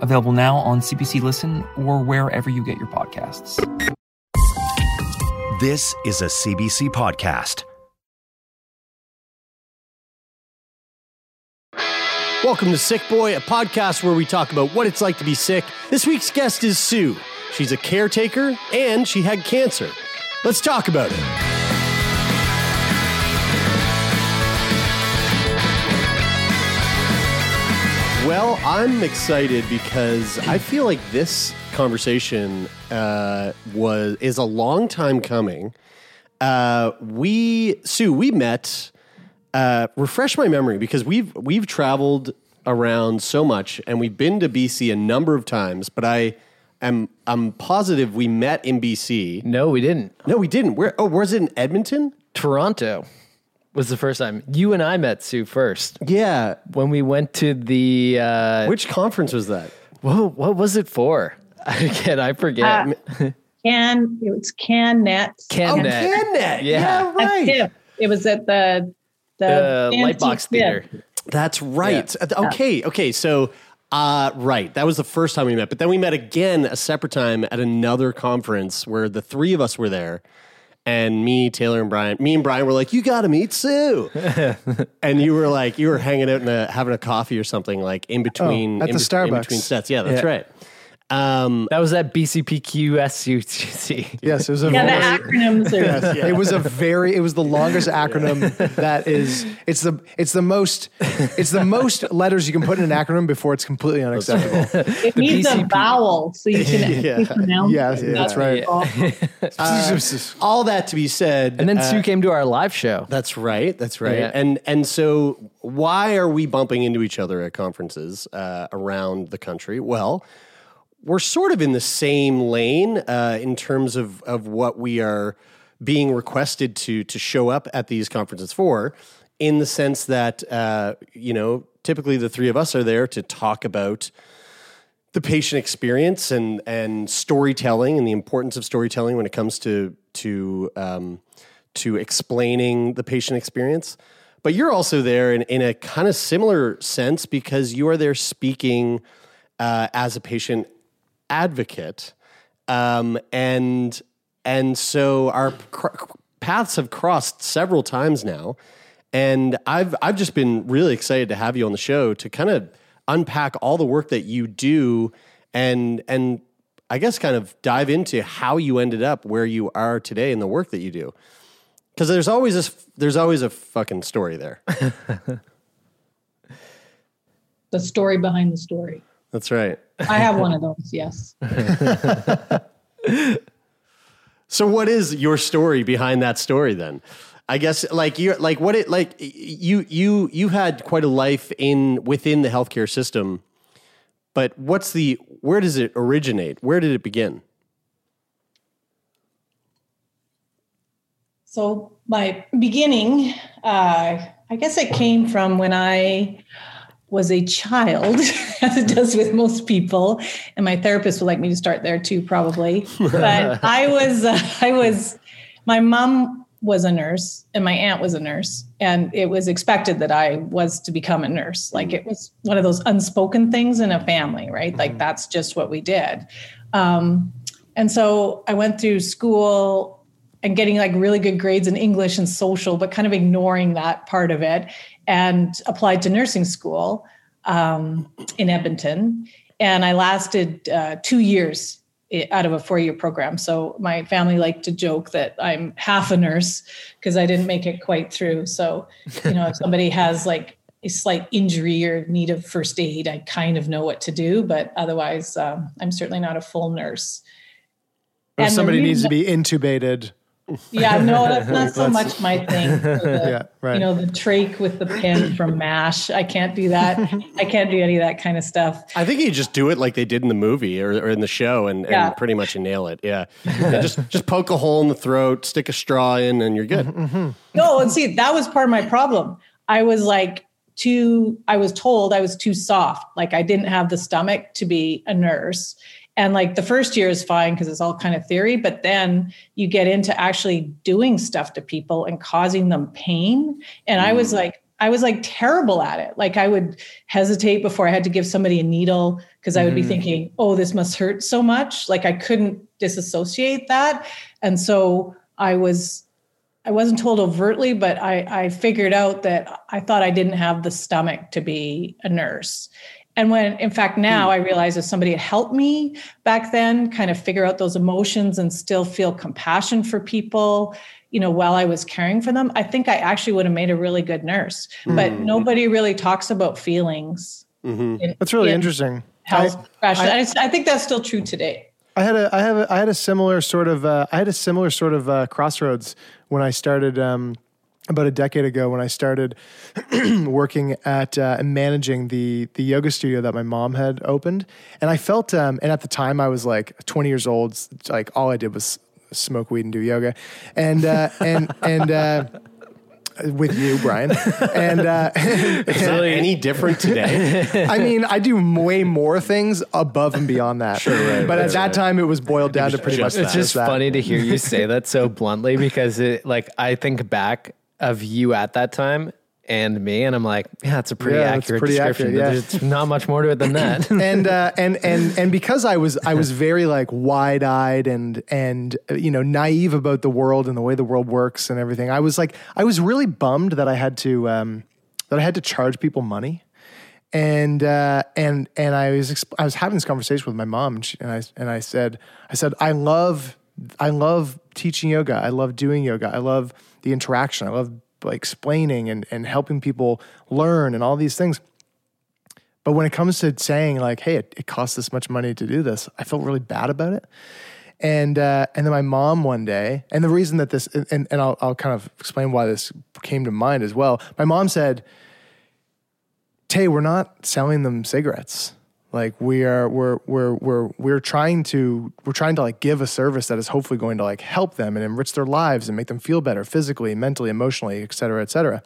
available now on CBC Listen or wherever you get your podcasts. This is a CBC podcast. Welcome to Sick Boy, a podcast where we talk about what it's like to be sick. This week's guest is Sue. She's a caretaker and she had cancer. Let's talk about it. Well, I'm excited because I feel like this conversation uh, was is a long time coming. Uh, we Sue, we met. Uh, refresh my memory because we've we've traveled around so much and we've been to BC a number of times, but I am I'm positive we met in BC. No, we didn't. No, we didn't. Where? Oh, was it in Edmonton? Toronto was the first time. You and I met Sue first Yeah. when we went to the. Uh, Which conference was that? whoa, what was it for? Again, I forget. Uh, Can it was Can Net. CanNet. Oh, CanNet. Yeah. Yeah, right. It was at the the the Lightbox Antique Theater. Tiff. That's right. Uh, Okay, okay. So, uh, right. That was the first time we met. But then we met again a separate time at another conference where the three of us were there. And me, Taylor, and Brian, me and Brian were like, "You got to meet Sue," and you were like, you were hanging out and having a coffee or something, like in oh, between Oh, at in the be- Starbucks. in between sets. Yeah, that's Yeah. right. Um, That was that BCPSQC. Yes, it was a Yeah, the very, acronyms are yes, it was a very it was the longest acronym that is it's the it's the most it's the most letters you can put in an acronym before it's completely unacceptable. it needs a vowel so you can Yeah. actually pronounce Yes, it. that's right. awful. all that to be said, And then uh, Sue came to our live show. That's right. That's right. Yeah. And and so why are we bumping into each other at conferences uh, around the country? Well, we're sort of in the same lane uh, in terms of of what we are being requested to to show up at these conferences for, in the sense that uh, you know typically the three of us are there to talk about the patient experience and and storytelling and the importance of storytelling when it comes to to um, to explaining the patient experience. But you're also there in, in a kind of similar sense because you are there speaking uh, as a patient advocate, um, and and so our cr- paths have crossed several times now. And I've I've just been really excited to have you on the show to kind of unpack all the work that you do and and I guess kind of dive into how you ended up where you are today in the work that you do. Because there's always this there's always a fucking story there. the story behind the story. That's right. I have one of those. Yes. So what is your story behind that story then? I guess like you like what it like you you you had quite a life in within the healthcare system, but what's the where does it originate? Where did it begin? So my beginning, uh, I guess it came from when I was a child, as it does with most people, and my therapist would like me to start there too, probably. But I was, uh, I was, my mom was a nurse and my aunt was a nurse, and it was expected that I was to become a nurse. Like it was one of those unspoken things in a family, right? Like that's just what we did. Um, and so I went through school and getting like really good grades in English and social, but kind of ignoring that part of it, and applied to nursing school um, in Edmonton. And I lasted uh, two years out of a four year program. So my family liked to joke that I'm half a nurse because I didn't make it quite through. So, you know, if somebody has like a slight injury or need of first aid, I kind of know what to do, but otherwise, um, I'm certainly not a full nurse. If And somebody needs to be intubated Yeah, no, that's not so much my thing. The- Yeah, right. You know, the trach with the pin from MASH. I can't do that. I can't do any of that kind of stuff. I think you just do it like they did in the movie or, or in the show, and, Yeah. and pretty much nail it. Yeah, Yeah, just just poke a hole in the throat, stick a straw in, and you're good. Mm-hmm. No, and see, that was part of my problem. I was like too, I was told I was too soft. Like I didn't have the stomach to be a nurse. And like the first year is fine because it's all kind of theory, but then you get into actually doing stuff to people and causing them pain. And I was mm. like, I was like terrible at it. Like I would hesitate before I had to give somebody a needle because I would be mm-hmm. thinking, oh, this must hurt so much. Like I couldn't disassociate that. And so I was I wasn't told overtly, but I, I figured out that I thought I didn't have the stomach to be a nurse. And when, in fact, now I realize if somebody had helped me back then kind of figure out those emotions and still feel compassion for people, you know, while I was caring for them, I think I actually would have made a really good nurse. But nobody really talks about feelings. in- That's really in interesting. Health I- profession. I, I think that's still true today. I had a I have a, I had a similar sort of uh, I had a similar sort of uh, crossroads when I started um, about a decade ago when I started working at uh, and managing the the yoga studio that my mom had opened, and I felt um, and at the time I was like 20 years old, like all I did was smoke weed and do yoga, and uh, and and. Uh, with you, Brian, and uh, Is that any different today? I mean, I do way more things above and beyond that. Sure, right, But at that's that right. time, it was boiled down to pretty much that. It's just that. funny to hear you say that so bluntly because it like I think back of you at that time and me and I'm like, yeah, it's a pretty Yeah, accurate pretty description. accurate, yeah. There's not much more to it than that. and uh, and and and because I was I was very like wide eyed and and you know naive about the world and the way the world works and everything. I was like I was really bummed that I had to um, that I had to charge people money. And uh, and and I was exp- I was having this conversation with my mom and, she, and I and I said I said I love I love teaching yoga I love doing yoga I love the interaction I love like explaining and and helping people learn and all these things but when it comes to saying like, "Hey, it, it costs this much money to do this," I felt really bad about it. And uh, and then my mom one day, and the reason that this, and, and I'll I'll kind of explain why this came to mind as well. My mom said, "Tay, we're not selling them cigarettes. Like we are, we're we're we're we're trying to we're trying to like give a service that is hopefully going to like help them and enrich their lives and make them feel better physically, mentally, emotionally, et cetera, et cetera."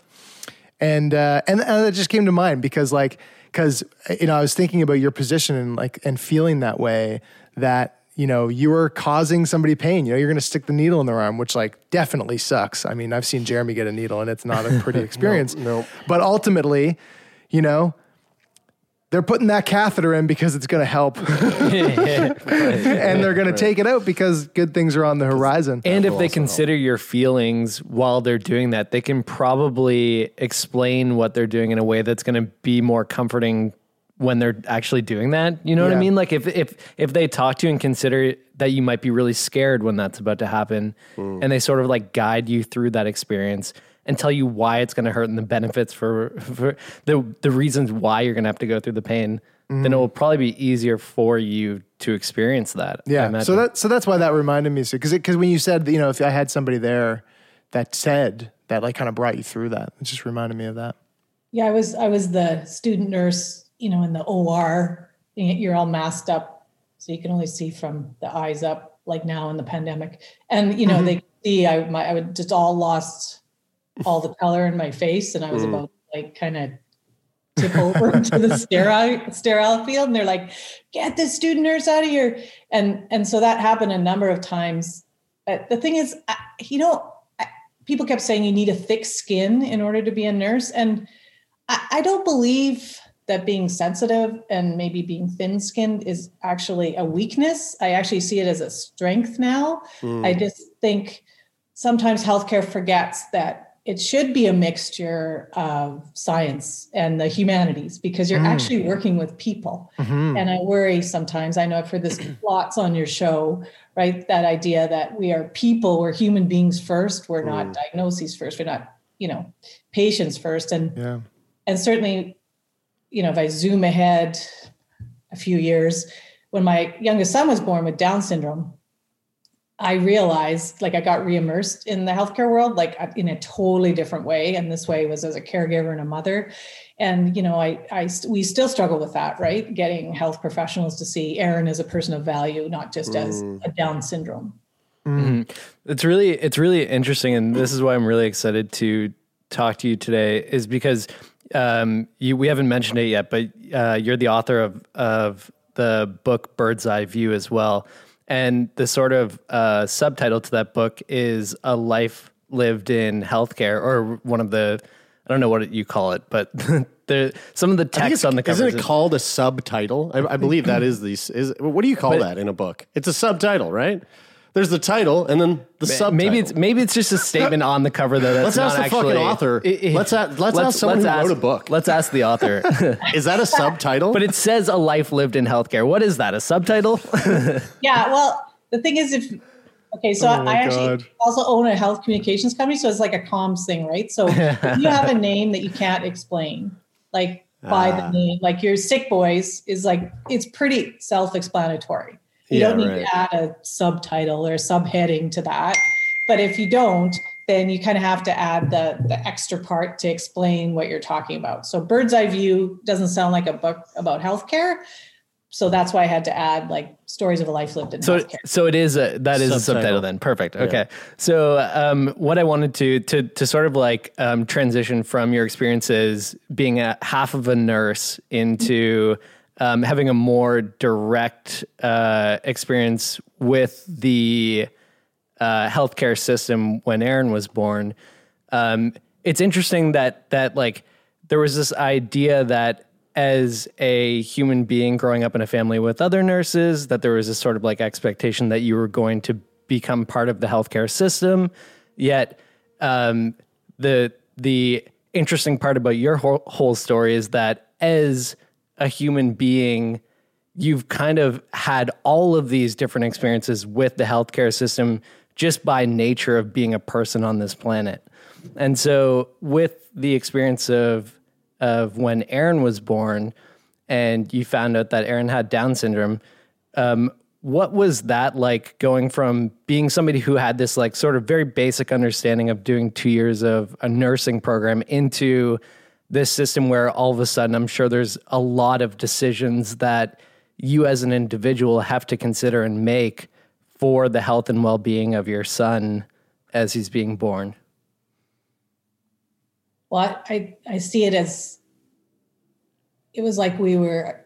and uh, and and that just came to mind because like because you know I was thinking about your position and like and feeling that way that you know you are causing somebody pain. You know you're going to stick the needle in their arm, which like definitely sucks. I mean I've seen Jeremy get a needle and it's not a pretty experience. no. But ultimately, you know. They're putting that catheter in because it's going to help, and they're going to take it out because good things are on the horizon. And if they consider your feelings while they're doing that, they can probably explain what they're doing in a way that's going to be more comforting when they're actually doing that. You know what I mean? Like if if if they talk to you and consider that you might be really scared when that's about to happen, hmm. and they sort of like guide you through that experience and tell you why it's going to hurt and the benefits for for the the reasons why you're going to have to go through the pain, then it will mm. probably be easier for you to experience that. Yeah. imagine. So that so that's why that reminded me So, because because when you said you know if I had somebody there that said that like kind of brought you through that, it just reminded me of that. Yeah, I was I was the student nurse, you know, in the OR. You're all masked up, so you can only see from the eyes up, like now in the pandemic. And you know, mm-hmm. they see I my I would just all lost all the color in my face, and I was mm. about to, like kind of tip over to the sterile sterile field, and they're like, "Get this student nurse out of here!" And and so that happened a number of times. But the thing is, I, you know, I, people kept saying you need a thick skin in order to be a nurse, and I, I don't believe that being sensitive and maybe being thin skinned is actually a weakness. I actually see it as a strength now. Mm. I just think sometimes healthcare forgets that it should be a mixture of science and the humanities because you're mm. actually working with people. Mm-hmm. And I worry sometimes, I know I've heard this lots on your show, right? That idea that we are people, we're human beings first, we're not mm. diagnoses first, we're not, you know, patients first. And Yeah. and certainly, you know, if I zoom ahead a few years, when my youngest son was born with Down syndrome, I realized like I got reimmersed in the healthcare world, like in a totally different way. And this way was as a caregiver and a mother. And, you know, I, I, we still struggle with that, right? Getting health professionals to see Aaron as a person of value, not just as a Down syndrome. Mhm. It's really it's really interesting, and this is why I'm really excited to talk to you today. Is because um, you we haven't mentioned it yet, but uh, you're the author of of the book Bird's Eye View as well, and the sort of uh, subtitle to that book is a life lived in healthcare, or one of the I don't know what you call it, but some of the text on the cover Isn't it called a subtitle? I, I believe that is the. Is what do you call But- that in a book? It's a subtitle, right? There's the title and then the subtitle. Maybe it's maybe it's just a statement on the cover though. That's Let's ask not the fucking actually- author. Let's a- let's ask someone who wrote a book. Let's ask the author. is that a subtitle? but it says a life lived in healthcare. What is that? A subtitle? Yeah, well, the thing is, if okay, so Oh I my actually also own a health communications company, so it's like a comms thing, right? So if you have a name that you can't explain, like by Ah. the name, like your sick boys is like it's pretty self-explanatory. You Yeah, don't need right. to add a subtitle or a subheading to that. But if you don't, then you kind of have to add the the extra part to explain what you're talking about. So bird's eye view doesn't sound like a book about healthcare. So that's why I had to add like stories of a life lived in so healthcare. so it is a that is a Subtitle. subtitle then. Perfect. Okay. So um, what I wanted to to to sort of like um, transition from your experiences being a half of a nurse into um, having a more direct uh, experience with the uh, healthcare system when Aaron was born. Um, it's interesting that that like there was this idea that as a human being growing up in a family with other nurses, that there was this sort of like expectation that you were going to become part of the healthcare system. Yet um, the the interesting part about your whole, whole story is that as a human being, you've kind of had all of these different experiences with the healthcare system just by nature of being a person on this planet. And so with the experience of of when Aaron was born and you found out that Aaron had Down syndrome, um, what was that like going from being somebody who had this like sort of very basic understanding of doing two years of a nursing program into this system where all of a sudden I'm sure there's a lot of decisions that you as an individual have to consider and make for the health and well-being of your son as he's being born. Well, I, I see it as it was like we were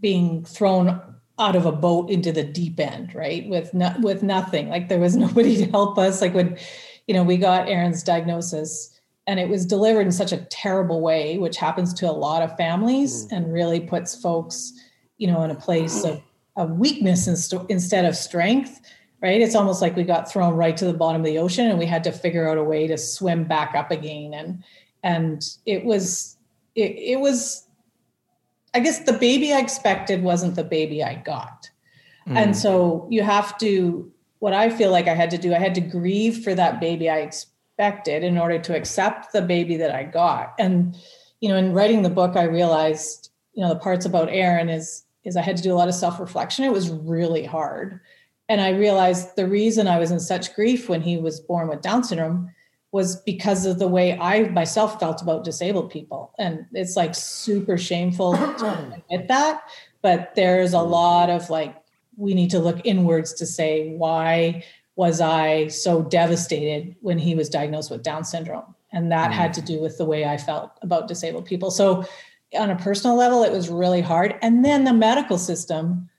being thrown out of a boat into the deep end, right? With no, with nothing. Like there was nobody to help us. Like when, you know, we got Aaron's diagnosis and it was delivered in such a terrible way, which happens to a lot of families mm. and really puts folks, you know, in a place of, of weakness inst- instead of strength right? It's almost like we got thrown right to the bottom of the ocean and we had to figure out a way to swim back up again. And and it was it, it was I guess the baby I expected wasn't the baby I got. Mm. And so you have to what I feel like I had to do, I had to grieve for that baby I expected in order to accept the baby that I got. And you know, in writing the book, I realized, you know, the parts about Aaron is is I had to do a lot of self-reflection. It was really hard. And I realized the reason I was in such grief when he was born with Down syndrome was because of the way I myself felt about disabled people. And it's like super shameful to admit that. But there's a mm. lot of like, we need to look inwards to say, why was I so devastated when he was diagnosed with Down syndrome? And that had mm. to do with the way I felt about disabled people. So, on a personal level, it was really hard. And then the medical system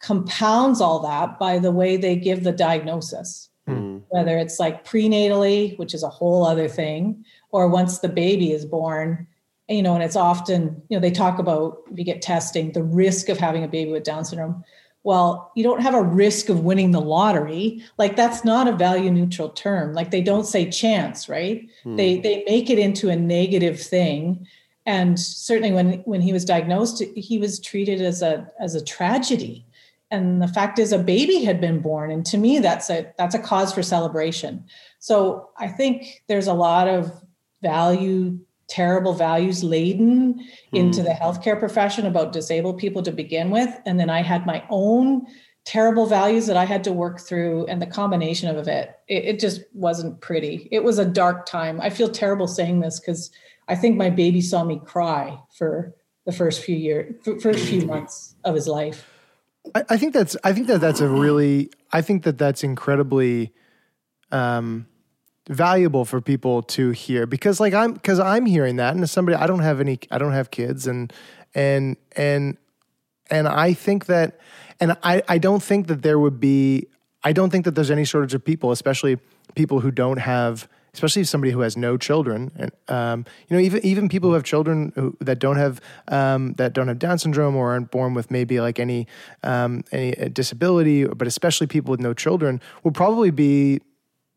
compounds all that by the way they give the diagnosis, hmm. whether it's like prenatally, which is a whole other thing, or once the baby is born. You know, and it's often, you know, they talk about if you get testing, the risk of having a baby with Down syndrome. Well, you don't have a risk of winning the lottery. Like that's not a value neutral term. Like they don't say chance, right? Hmm. They they make it into a negative thing. And certainly when when he was diagnosed, he was treated as a as a tragedy and the fact is a baby had been born and to me that's a that's a cause for celebration so i think there's a lot of value terrible values laden into the healthcare profession about disabled people to begin with and then i had my own terrible values that I had to work through, and the combination of it, it, it just wasn't pretty. It was a dark time. I feel terrible saying this because I think my baby saw me cry for the first few years, first few months of his life. I, I think that's I think that that's a really I think that that's incredibly um, valuable for people to hear. Because like I'm because I'm hearing that and as somebody I don't have any I don't have kids and and and and I think that and I I don't think that there would be I don't think that there's any shortage of people especially people who don't have especially somebody who has no children and um, you know even even people who have children who, that don't have um, that don't have Down syndrome or aren't born with maybe like any um, any disability but especially people with no children will probably be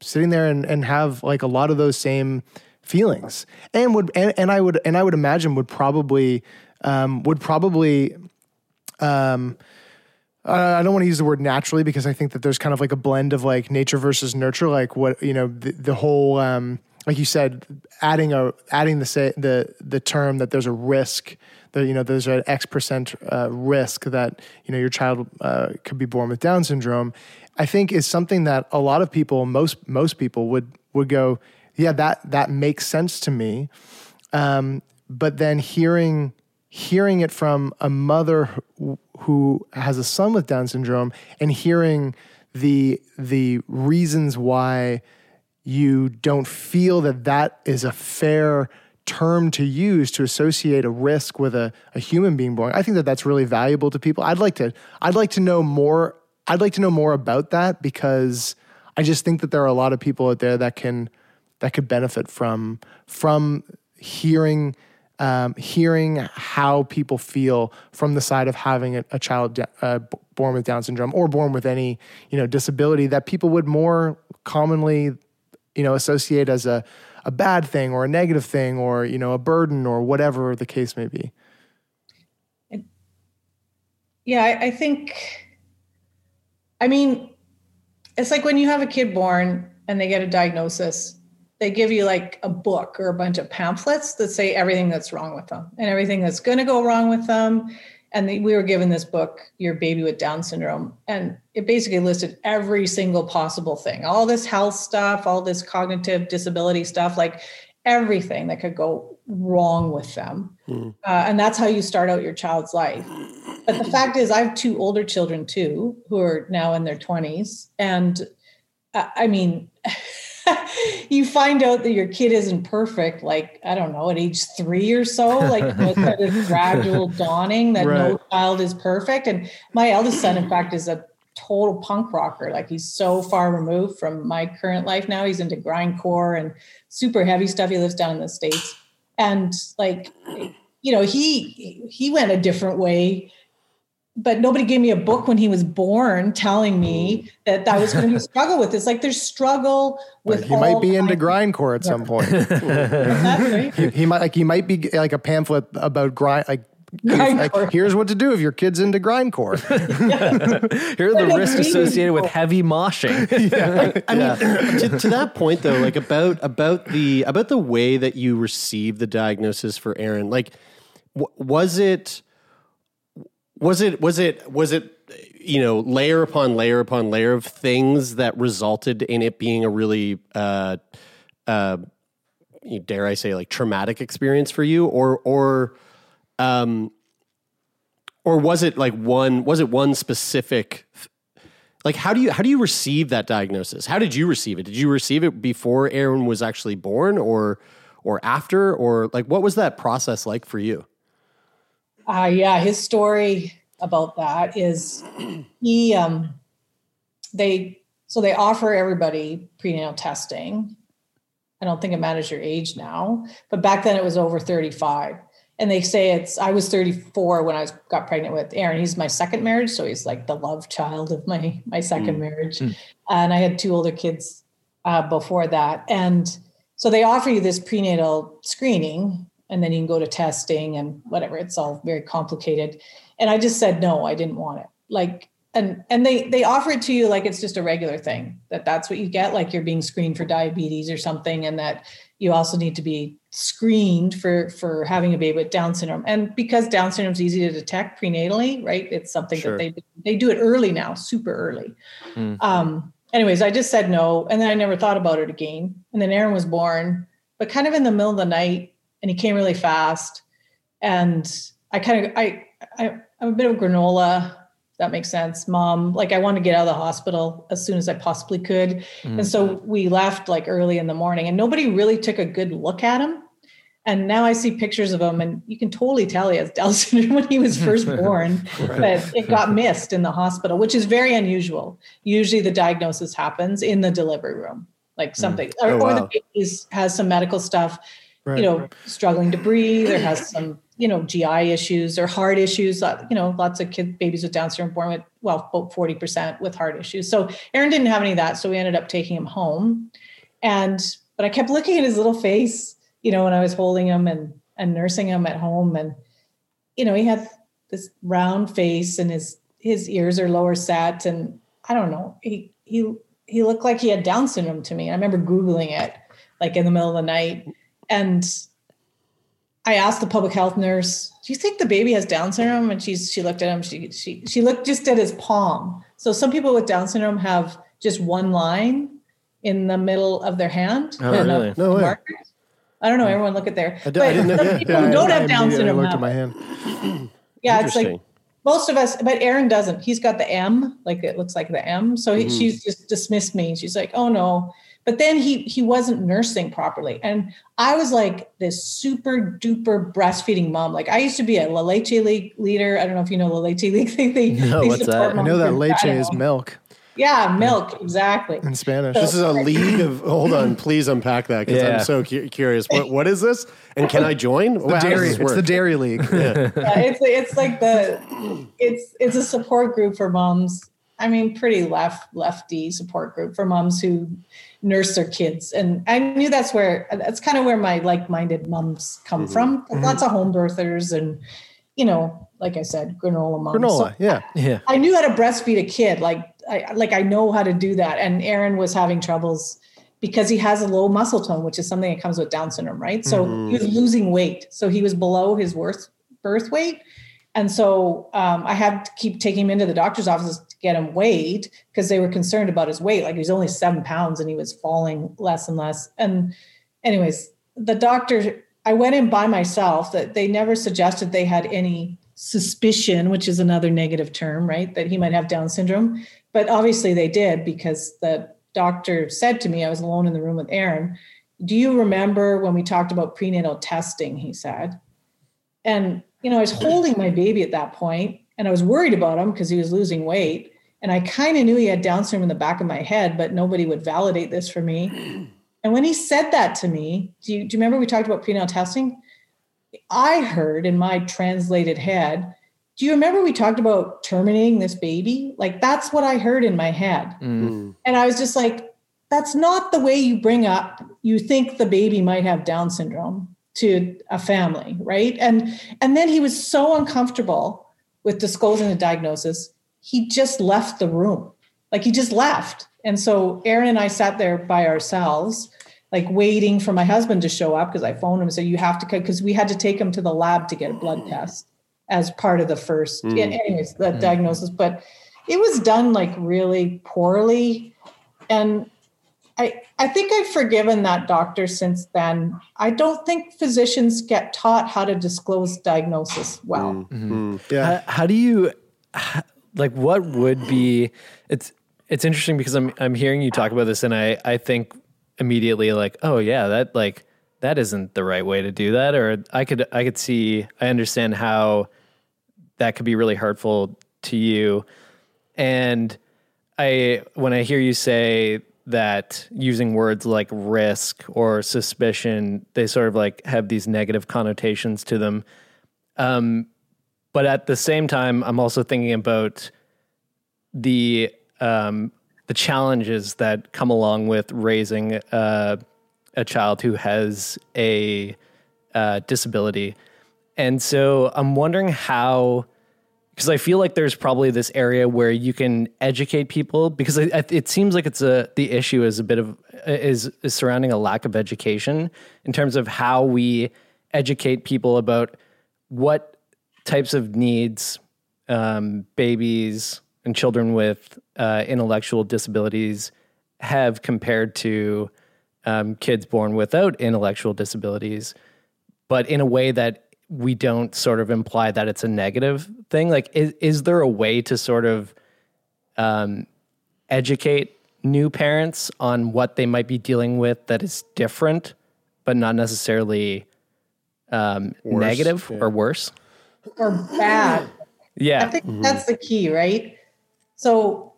sitting there and, and have like a lot of those same feelings. And would and, and I would and I would imagine would probably um, would probably um, I don't want to use the word naturally because I think that there's kind of like a blend of like nature versus nurture like what you know the, the whole um, like you said adding a adding the say the the term that there's a risk that you know there's an X percent uh, risk that you know your child uh, could be born with Down syndrome I think is something that a lot of people, most most people would would go, yeah, that that makes sense to me. Um, but then hearing hearing it from a mother who, who has a son with Down syndrome and hearing the the reasons why you don't feel that that is a fair term to use to associate a risk with a, a human being born. I think that that's really valuable to people. I'd like to I'd like to know more I'd like to know more about that because I just think that there are a lot of people out there that can that could benefit from from hearing um, hearing how people feel from the side of having a, a child uh, born with Down syndrome or born with any you know disability that people would more commonly you know associate as a a bad thing or a negative thing or you know a burden or whatever the case may be. Yeah, I, I think I mean, it's like when you have a kid born and they get a diagnosis, they give you like a book or a bunch of pamphlets that say everything that's wrong with them and everything that's going to go wrong with them. And we were given this book, Your Baby with Down Syndrome, and it basically listed every single possible thing all this health stuff, all this cognitive disability stuff, like everything that could go wrong with them. Mm. Uh, and that's how you start out your child's life. But the fact is, I have two older children too, who are now in their 20s. And uh, I mean, you find out that your kid isn't perfect, like, I don't know, at age three or so, like kind of gradual dawning that right. no child is perfect. And my eldest son, in fact, is a total punk rocker. Like he's so far removed from my current life now. He's into grindcore and super heavy stuff. He lives down in the States. And like, you know, he he went a different way. But nobody gave me a book when he was born telling me that that was going to struggle with this. Like there's struggle with. he might be into grindcore at some point. he, he might like he might be like a pamphlet about grind like like, here's what to do if your kid's into grindcore. Here are the risks associated with heavy moshing. yeah. I, I mean, to, to, that point though, like about about the about the way that you received the diagnosis for Aaron, like w- was it was it was it was it you know layer upon layer upon layer of things that resulted in it being a really uh, uh, dare I say like traumatic experience for you, or or um, or was it like one? Was it one specific? Like how do you how do you receive that diagnosis? How did you receive it? Did you receive it before Aaron was actually born, or or after, or like what was that process like for you? Uh, yeah, his story about that is he um they so they offer everybody prenatal testing. I don't think it matters your age now, but back then it was over 35 and they say it's i was 34 when i was got pregnant with aaron. He's my second marriage so he's like the love child of my my second mm. marriage. Mm. and i had two older kids uh, before that. And so they offer you this prenatal screening and then you can go to testing and whatever. It's all very complicated. And i just said no i didn't want it. Like and and they they offer it to you like it's just a regular thing that that's what you get like you're being screened for diabetes or something and that you also need to be screened for for having a baby with down syndrome. And because down syndrome is easy to detect prenatally right it's something Sure. that they they do it early now super early. Um anyways i just said no and then i never thought about it again. And then aaron was born but kind of in the middle of the night and he came really fast. And i kind of i, I i'm a bit of a granola that makes sense. Mom like i want to get out of the hospital as soon as i possibly could. And so mm-hmm. we left like early in the morning and nobody really took a good look at him. And now i see pictures of him and you can totally tell he has down syndrome when he was first born but it got missed in the hospital which is very unusual. Usually the diagnosis happens in the delivery room like mm. something or, Oh, or wow. the baby has some medical stuff Right. you know struggling to breathe or has some you know gi issues or heart issues Uh, you know lots of kids, babies with down syndrome born with well about 40% with heart issues. So aaron didn't have any of that so we ended up taking him home. And but i kept looking at his little face you know when i was holding him and and nursing him at home. And you know he had this round face and his his ears are lower set. And i don't know he he he looked like he had down syndrome to me. I remember googling it like in the middle of the night. And I asked the public health nurse, "Do you think the baby has Down syndrome?" And she's she looked at him. She she she looked just at his palm. So some people with Down syndrome have just one line in the middle of their hand. Oh, and a- really? No way. markers. I don't know. Everyone look at their. I d- I didn't know- the yeah, people yeah, who don't I have Down immediately syndrome looked at my hand. Yeah, it's like most of us, but Aaron doesn't. He's got the M, like it looks like the M. So he, Mhm. she's just dismissed me. She's like, "Oh no." But then he he wasn't nursing properly, and I was like this super duper breastfeeding mom. Like I used to be a La Leche League leader. I don't know if you know La Leche League. They, they, No, they what's that? I know that leche don't is milk Yeah, milk exactly. in Spanish. This is a league of. Hold on, please unpack that because Yeah. I'm so cu- curious. What what is this? And can I join? the How does dairy. this It's the dairy league. yeah, it's it's like the it's it's a support group for moms. I mean, pretty left lefty support group for moms who nurse their kids, and I knew that's where that's kind of where my like-minded moms come mm-hmm. from. Mm-hmm. Lots of home birthers, and you know, like I said, granola moms. Granola. So Yeah. Yeah. I knew how to breastfeed a kid. Like I like I know how to do that. And Aaron was having troubles because he has a low muscle tone, which is something that comes with Down syndrome, right? So he was mm. losing weight. So he was below his worth birth weight. And so um, I had to keep taking him into the doctor's office to get him weighed because they were concerned about his weight. Like he was only seven pounds and he was falling less and less. And anyways, the doctor, I went in by myself that they never suggested they had any suspicion, which is another negative term, right? That he might have Down syndrome. But obviously they did because the doctor said to me, I was alone in the room with Aaron. Do you remember when we talked about prenatal testing? He said. And, you know, I was holding my baby at that point and I was worried about him because he was losing weight. And I kind of knew he had Down syndrome in the back of my head, but nobody would validate this for me. And when he said that to me, do you, do you remember we talked about prenatal testing? I heard in my translated head, do you remember we talked about terminating this baby? Like that's what I heard in my head. Mm. And I was just like, that's not the way you bring up, you think the baby might have Down syndrome to a family, right? And and then he was so uncomfortable with disclosing the diagnosis, he just left the room. Like he just left. And so Aaron and I sat there by ourselves, like waiting for my husband to show up because I phoned him and said, You have to because we had to take him to the lab to get a blood test as part of the first, Mm. yeah, anyways, the diagnosis. But it was done like really poorly. And I I think I've forgiven that doctor since then. I don't think physicians get taught how to disclose diagnosis well. Mm, yeah. How, how do you h- like what would be it's it's interesting because I'm I'm hearing you talk about this and I I think immediately like oh yeah that like that isn't the right way to do that. Or I could I could see I understand how that could be really hurtful to you. And I when I hear you say that using words like risk or suspicion they sort of like have these negative connotations to them um but at the same time, I'm also thinking about the um, the challenges that come along with raising uh, a child who has a uh, disability, and so I'm wondering how because I feel like there's probably this area where you can educate people because I, I, it seems like it's a the issue is a bit of is, is surrounding a lack of education in terms of how we educate people about what types of needs um, babies and children with uh, intellectual disabilities have compared to um, kids born without intellectual disabilities, but in a way that we don't sort of imply that it's a negative thing. Like, is, is there a way to sort of um, educate new parents on what they might be dealing with that is different, but not necessarily um, negative yeah. or worse? Or bad. Yeah. I think mm-hmm. that's the key, right? So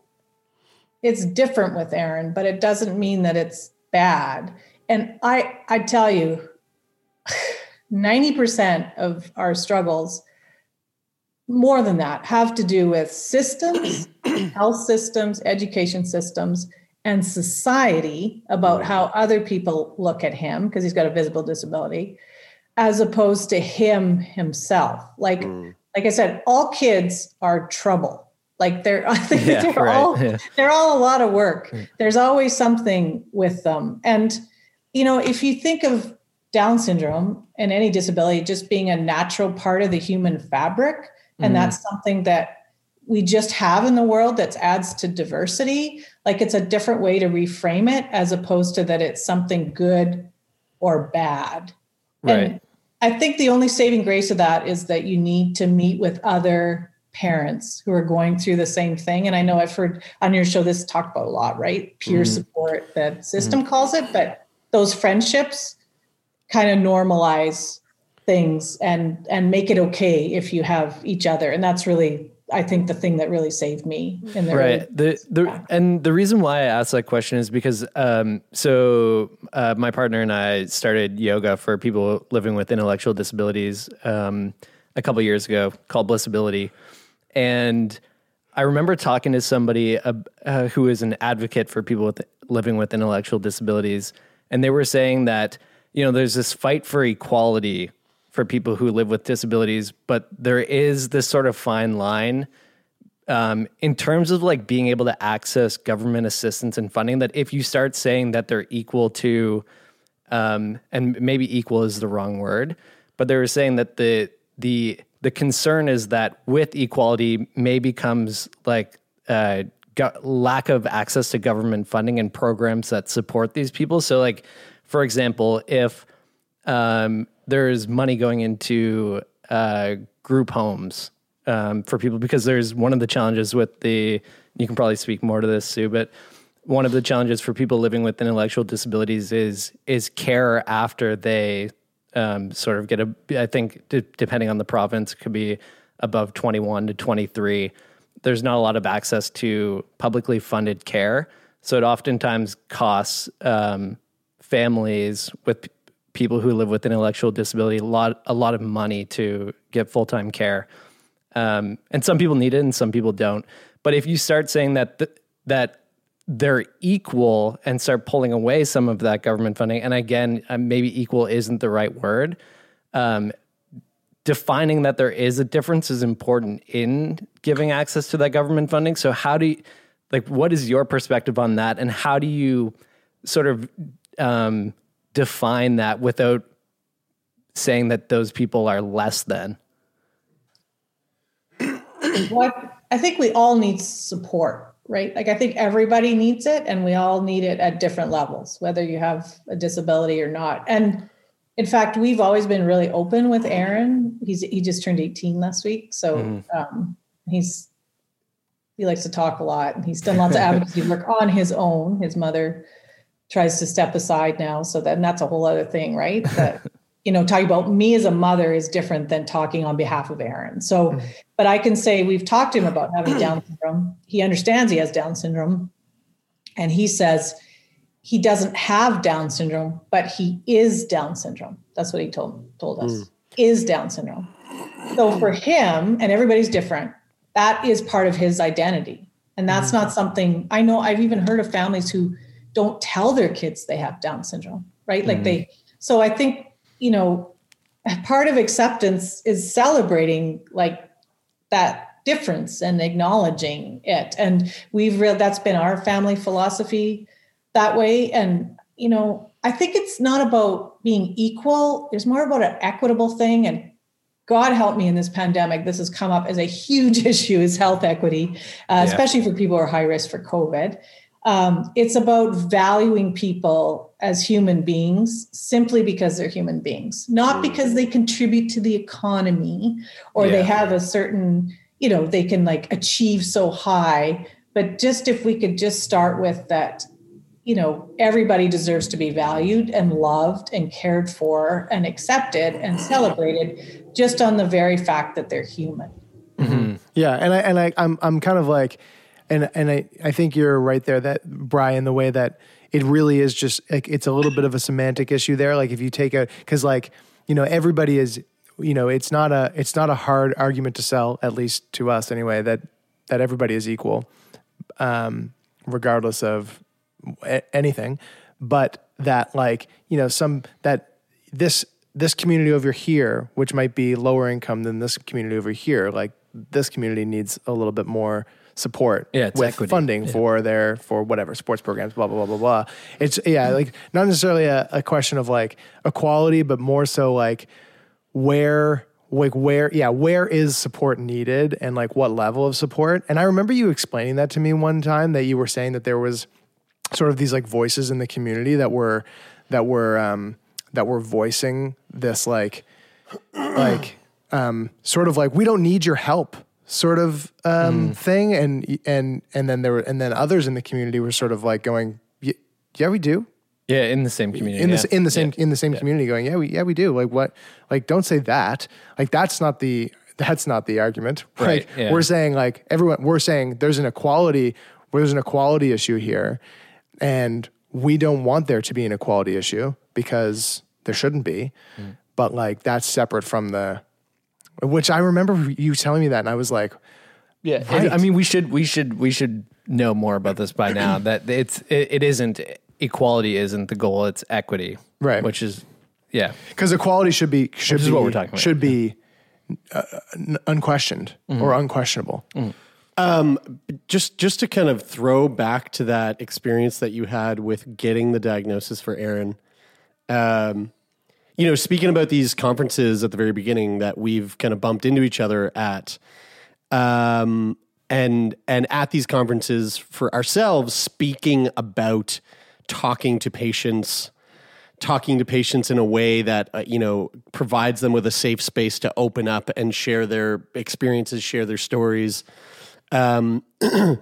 it's different with Aaron, but it doesn't mean that it's bad. And I I tell you, 90% of our struggles, more than that, have to do with systems, health systems, education systems, and society about how other people look at him because he's got a visible disability, as opposed to him himself. Like, hmm. like I said, all kids are trouble. Like they're, Yeah, they're right. all Yeah. they're all a lot of work. Hmm. There's always something with them. And, you know, if you think of Down syndrome and any disability just being a natural part of the human fabric, and hmm. that's something that we just have in the world that adds to diversity, like it's a different way to reframe it as opposed to that it's something good or bad. Right. And I think the only saving grace of that is that you need to meet with other parents who are going through the same thing. And I know I've heard on your show this talked about a lot, right? Peer mm-hmm. support, the system mm-hmm. calls it, but those friendships kind of normalize things and and make it okay if you have each other. And that's really I think the thing that really saved me in the right. the the and the reason why i asked that question is because um so uh, my partner and i started yoga for people living with intellectual disabilities um a couple years ago called blissability. And i remember talking to somebody uh, uh, who is an advocate for people with living with intellectual disabilities. And they were saying that you know there's this fight for equality for people who live with disabilities but there is this sort of fine line um, in terms of like being able to access government assistance and funding that if you start saying that they're equal to um, and maybe equal is the wrong word but they were saying that the the the concern is that with equality may becomes like uh, go- lack of access to government funding and programs that support these people. So like for example if um, there's money going into uh, group homes um, for people because there's one of the challenges with the you can probably speak more to this sue but one of the challenges for people living with intellectual disabilities is is care after they um, sort of get a i think d- depending on the province could be above 21 to 23 there's not a lot of access to publicly funded care. So it oftentimes costs um, families with people who live with intellectual disability a lot a lot of money to get full-time care. Um, and some people need it and some people don't. But if you start saying that th- that they're equal and start pulling away some of that government funding and again uh, maybe equal isn't the right word um, defining that there is a difference is important in giving access to that government funding. So how do you like what is your perspective on that? And how do you sort of um, define that without saying that those people are less than what I think we all need support, right? Like I think everybody needs it and we all need it at different levels, whether you have a disability or not. And in fact, we've always been really open with Aaron. He's he just turned 18 last week. So um, he's he likes to talk a lot and he's done lots of advocacy work on his own. His mother tries to step aside now. So then that's a whole other thing, right? That you know, talking about me as a mother is different than talking on behalf of Aaron. So, mm-hmm. but I can say we've talked to him about having Down syndrome. He understands he has Down syndrome. And he says he doesn't have Down syndrome, but he is Down syndrome. That's what he told told us. Mm. Is Down syndrome. So for him, and everybody's different, that is part of his identity. And that's mm-hmm. not something I know I've even heard of families who don't tell their kids they have Down syndrome, right? Like they so I think you know, part of acceptance is celebrating like that difference and acknowledging it. And we've real that's been our family philosophy that way. And you know, I think it's not about being equal. It's more about an equitable thing. And God help me in this pandemic. This has come up as a huge issue: is health equity, uh, Yeah. especially for people who are high risk for COVID. Um, it's about valuing people as human beings simply because they're human beings, not hmm. because they contribute to the economy or they have a certain, you know, they can like achieve so high. But just if we could just start with that, you know, everybody deserves to be valued and loved and cared for and accepted and hmm. celebrated just on the very fact that they're human. Mm-hmm. Yeah, and I and I I'm I'm kind of like, and and I I think you're right there that Brian the way that it really is just like it's a little bit of a semantic issue there. Like if you take a because like you know everybody is you know it's not a it's not a hard argument to sell at least to us anyway that that everybody is equal, um, regardless of anything, but that like you know some that this this community over here, which might be lower income than this community over here, like this community needs a little bit more support Yeah, with equity. funding Yeah. for their for whatever sports programs, blah blah blah blah blah. It's yeah, like not necessarily a, a question of like equality, but more so like where like where yeah where is support needed and like what level of support and i remember you explaining that to me one time that you were saying that there was sort of these like voices in the community that were that were um that were voicing this like like um sort of like we don't need your help sort of um thing. And and and then there were and then others in the community were sort of like going yeah we do. Yeah, in the same community. in yeah. this in the same in the same community going yeah we yeah we do. Like what like don't say that. Like that's not the that's not the argument. Right, like yeah. we're saying like everyone we're saying there's an equality there's an equality issue here. And we don't want there to be an equality issue because there shouldn't be. Mm. but like that's separate from the which I remember you telling me that and I was like Yeah, Right. I mean, we should we should we should know more about this by now. that it's it, it isn't equality isn't the goal; it's equity, Right. Which is yeah, because equality should be should Which is be what we're talking about. should be uh, unquestioned Mm-hmm. or unquestionable just just to kind of throw back to that experience that you had with getting the diagnosis for Aaron. Um, you know, speaking about these conferences at the very beginning that we've kind of bumped into each other at, um, and and at these conferences for ourselves, speaking about talking to patients, talking to patients in a way that uh, you know provides them with a safe space to open up and share their experiences, share their stories. Um,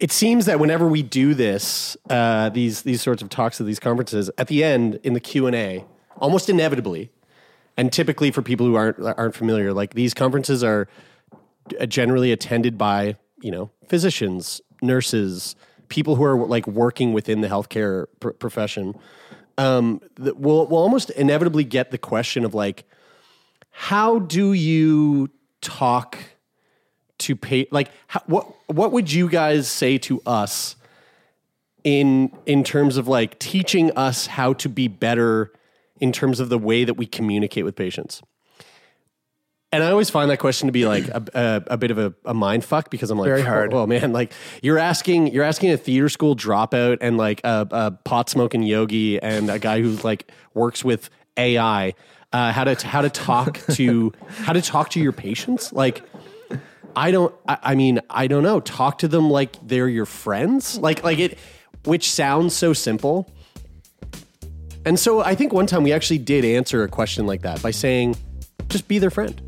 it seems that whenever we do this, uh, these these sorts of talks at these conferences, at the end in the Q and A, almost inevitably, and typically for people who aren't aren't familiar, like these conferences are uh, generally attended by you know physicians, nurses, people who are like working within the healthcare pr- profession. Um, that we'll we'll almost inevitably get the question of like, how do you talk? To pay like how, what what would you guys say to us in in terms of like teaching us how to be better in terms of the way that we communicate with patients and I always find that question to be like a, a, a bit of a, a mind fuck because I'm like, Very hard. Oh, man, like you're asking you're asking a theater school dropout and like a, a pot smoking yogi and a guy who like works with AI uh, how to how to talk to how to talk to your patients. Like, I don't. I, I mean, I don't know. Talk to them like they're your friends. Like like it, which sounds so simple. And so I think one time we actually did answer a question like that by saying, just be their friend.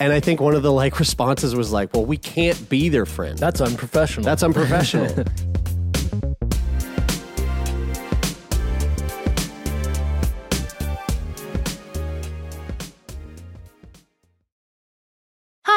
And I think one of the like responses was like, well, we can't be their friend. that's unprofessional. That's unprofessional.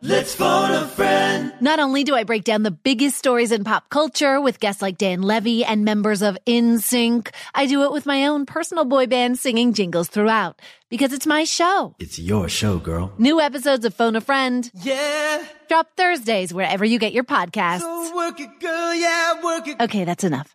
Let's phone a friend. Not only do I break down the biggest stories in pop culture with guests like Dan Levy and members of NSYNC, I do it with my own personal boy band singing jingles throughout because it's my show. It's your show, girl. New episodes of Phone a Friend Yeah. drop Thursdays wherever you get your podcasts. So work it, girl. Yeah, work it. Okay, that's enough.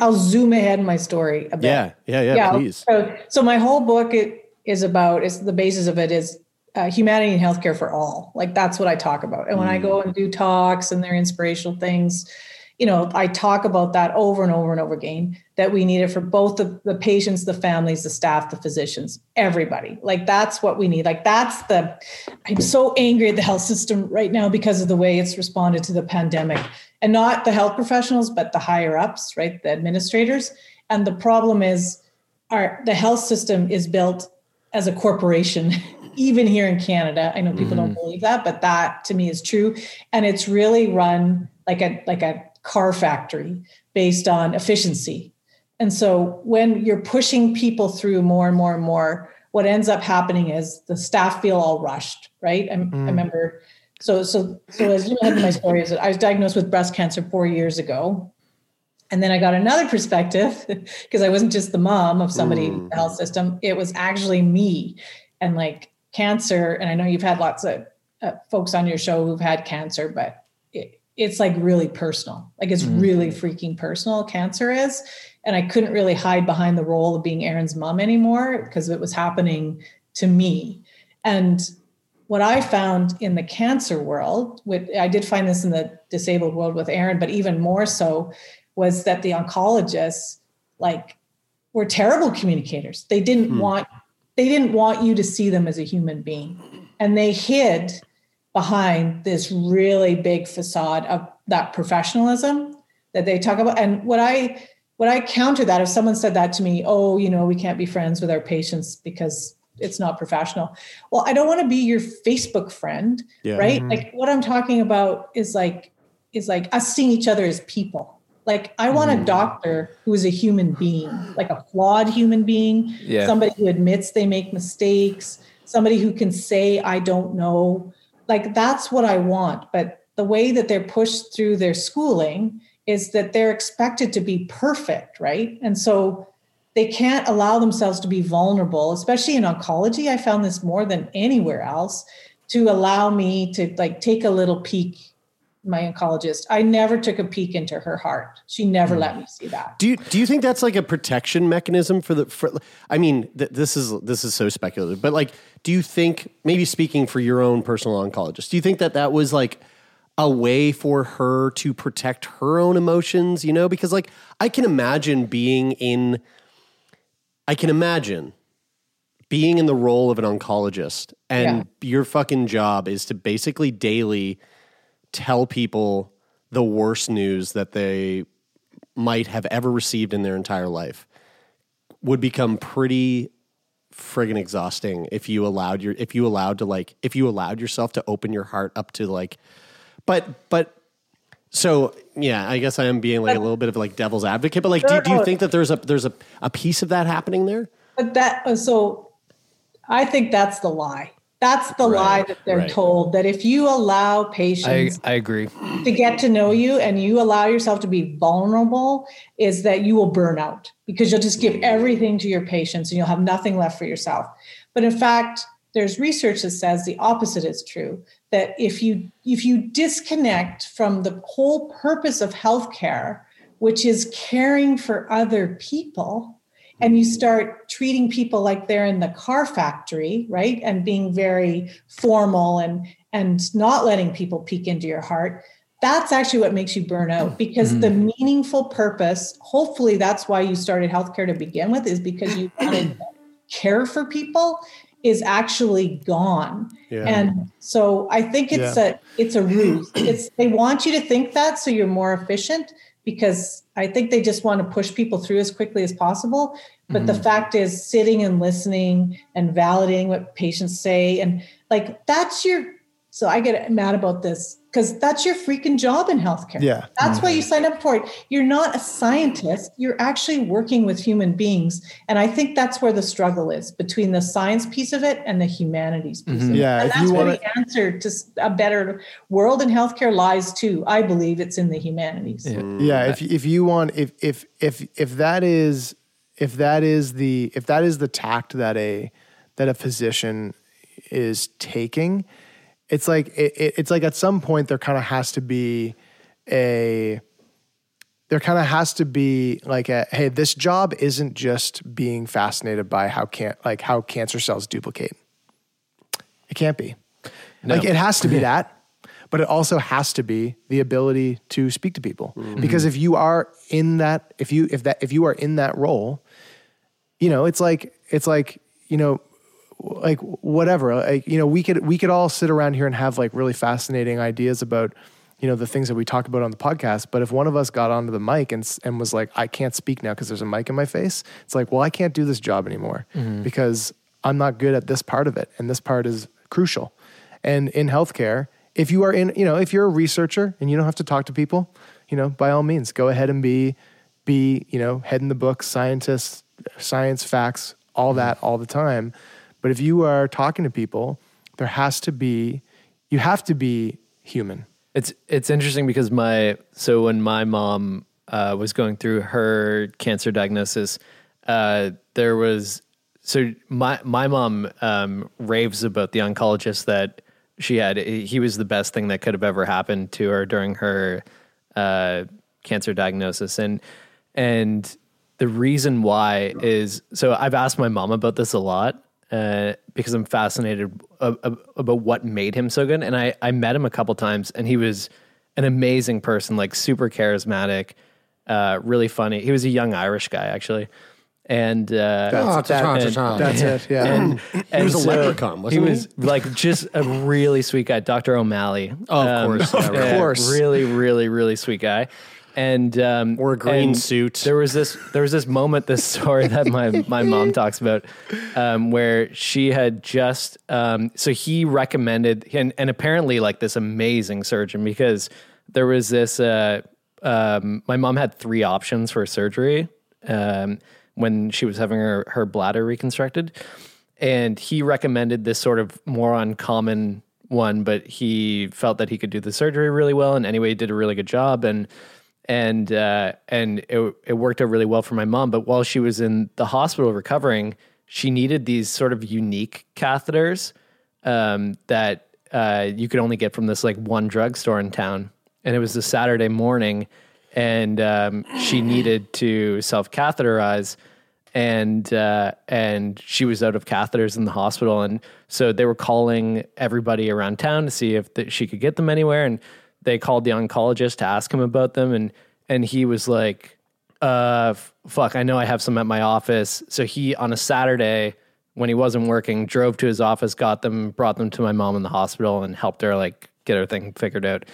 I'll zoom ahead in my story a bit. Yeah, yeah, yeah, please. So, so my whole book it, is about is the basis of it is uh, humanity and healthcare for all. Like that's what I talk about. And when I go and do talks and they're inspirational things, you know, I talk about that over and over and over again. That we need it for both the, the patients, the families, the staff, the physicians, everybody. Like that's what we need. Like that's the. I'm so angry at the health system right now because of the way it's responded to the pandemic, and not the health professionals, but the higher ups, right, the administrators. And the problem is, our the health system is built as a corporation even here in canada i know people don't mm. believe that but that to me is true. And it's really run like a like a car factory based on efficiency. And so when you're pushing people through more and more and more what ends up happening is the staff feel all rushed right? I, I mm. remember so so so as you in my story is that i was diagnosed with breast cancer four years ago. And then I got another perspective because I wasn't just the mom of somebody in the mm. health system. It was actually me. And like cancer. And I know you've had lots of uh, folks on your show who've had cancer, but it, it's like really personal. Like it's really freaking personal, cancer is. And I couldn't really hide behind the role of being Aaron's mom anymore because it was happening to me. And what I found in the cancer world, with, I did find this in the disabled world with Aaron, but even more so, was that the oncologists like were terrible communicators. They didn't want they didn't want you to see them as a human being, and they hid behind this really big facade of that professionalism that they talk about. And what I what I counter that if someone said that to me, oh, you know, we can't be friends with our patients because it's not professional. Well, I don't want to be your Facebook friend, Yeah. right? Mm-hmm. Like what I'm talking about is like is like us seeing each other as people. Like I want a hmm. doctor who is a human being, like a flawed human being, Yeah. somebody who admits they make mistakes, somebody who can say I don't know. Like that's what I want, but the way that they're pushed through their schooling is that they're expected to be perfect, right? And so they can't allow themselves to be vulnerable, especially in oncology. I found this more than anywhere else to allow me to like take a little peek. My oncologist, I never took a peek into her heart. She never hmm. let me see that. Do you do you think that's like a protection mechanism for the for I mean th- this is this is so speculative but like do you think maybe speaking for your own personal oncologist do you think that that was like a way for her to protect her own emotions you know because like I can imagine being in I can imagine being in the role of an oncologist and your fucking job is to basically daily tell people the worst news that they might have ever received in their entire life would become pretty friggin' exhausting if you allowed your if you allowed to like if you allowed yourself to open your heart up to like but but so yeah i guess i am being like a little bit of like devil's advocate but like do, do you think that there's a there's a, a piece of that happening there But that uh, so I think that's the lie. That's the lie that they're right. told that if you allow I, patients I agree. to get to know you and you allow yourself to be vulnerable is that you will burn out because you'll just give everything to your patients and you'll have nothing left for yourself. But in fact, there's research that says the opposite is true that if you if you disconnect from the whole purpose of healthcare which is caring for other people and you start treating people like they're in the car factory right? And being very formal and and not letting people peek into your heart. That's actually what makes you burn out mm. because the mm. meaningful purpose hopefully that's why you started healthcare to begin with is because you wanted care for people is actually gone. Yeah. and so i think it's a it's a ruse. It's they want you to think that so you're more efficient because i think they just want to push people through as quickly as possible but the mm-hmm. fact is sitting and listening and validating what patients say and like that's your so i get mad about this because that's your freaking job in healthcare. Yeah. That's why you mm-hmm. sign up for it. You're not a scientist, you're actually working with human beings. And I think that's where the struggle is between the science piece of it and the humanities piece mm-hmm. of it. Yeah, And if that's you where wanna- the answer to s- a better world in healthcare lies too. I believe it's in the humanities. Yeah, mm, if if you want if if if if that is if that is the if that is the tact that a that a physician is taking, it's like it, it- it's like at some point there kind of has to be a there kind of has to be like a hey this job isn't just being fascinated by how can like how cancer cells duplicate. It can't be. Like it has to be that but it also has to be the ability to speak to people mm-hmm. because if you are in that if you if that if you are in that role you know it's like it's like you know like whatever like you know we could we could all sit around here and have like really fascinating ideas about you know the things that we talk about on the podcast. But if one of us got onto the mic and and was like I can't speak now because there's a mic in my face it's like well I can't do this job anymore mm-hmm. because I'm not good at this part of it and this part is crucial. And in healthcare if you are in you know if you're a researcher and you don't have to talk to people you know by all means go ahead and be be you know head in the book scientists science facts all mm-hmm. that all the time but if you are talking to people there has to be you have to be human. It's it's interesting because my so when my mom uh, was going through her cancer diagnosis, uh, there was so my my mom um, raves about the oncologist that she had. He was the best thing that could have ever happened to her during her uh, cancer diagnosis, and and the reason why is so I've asked my mom about this a lot uh, because I'm fascinated a- a- about what made him so good. And I, I met him a couple times and he was an amazing person, like super charismatic, uh, really funny. He was a young Irish guy, actually. And uh, That's- that- and- that's it yeah and, He was a so leprechaun, wasn't he? he? was like just a really sweet guy, Dr. O'Malley. Oh, of course, yeah, Of right. course. really, really, really sweet guy. And um, Wore a green suit. There was this, there was this moment, this story that my my mom talks about, um, where she had just, um, so he recommended, and and apparently like this amazing surgeon because there was this. Uh, um, my mom had three options for surgery um, when she was having her her bladder reconstructed, and he recommended this sort of more uncommon one, but he felt that he could do the surgery really well, and anyway, he did a really good job, and and uh, and it it worked out really well for my mom. But while she was in the hospital recovering, she needed these sort of unique catheters um, that uh, you could only get from this like one drugstore in town. And it was a Saturday morning, and um, she needed to self catheterize, and uh, and she was out of catheters in the hospital, and so they were calling everybody around town to see if th- she could get them anywhere, and they called the oncologist to ask him about them, and and he was like, uh, fuck, I know I have some at my office. So he, on a Saturday when he wasn't working, drove to his office, got them, brought them to my mom in the hospital and helped her like get everything figured out.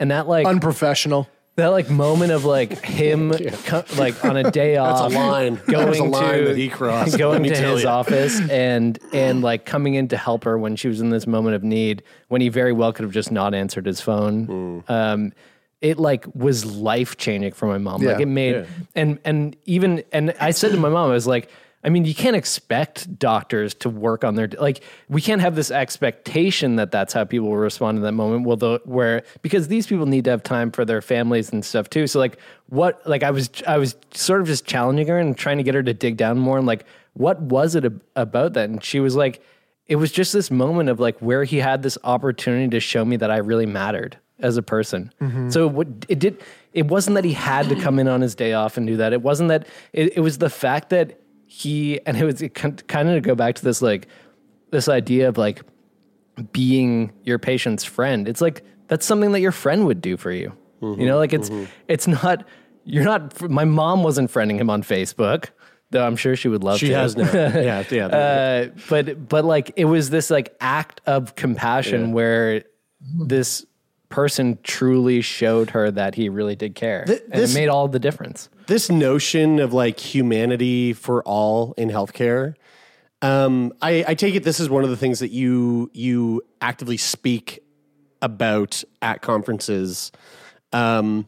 And that like, unprofessional that like moment of like him co- like on a day That's off a line. going That was a to line that he crossed, let going me to tell his you. office and and like coming in to help her when she was in this moment of need when he very well could have just not answered his phone Hmm. um it like was life changing for my mom like Yeah. it made and and even and I said to my mom I was like I mean, you can't expect doctors to work on their like. We can't have this expectation that that's how people will respond in that moment. Well, the where because these people need to have time for their families and stuff too. So like, what like I was I was sort of just challenging her and trying to get her to dig down more and like, what was it ab- about that? And she was like, it was just this moment of like where he had this opportunity to show me that I really mattered as a person. Mm-hmm. So what it did, it wasn't that he had to come in on his day off and do that. It wasn't that. It, it was the fact that he and it was kind of to go back to this like this idea of like being your patient's friend. It's like that's something that your friend would do for you. you know, like it's it's not you're not. My mom wasn't friending him on Facebook. Though I'm sure she would love She to. has now. Yeah, yeah. Uh, but but like it was this like act of compassion where this person truly showed her that he really did care, Th- and it made all the difference. This notion of like humanity for all in healthcare um, I, I take it this is one of the things that you you actively speak about at conferences. Um,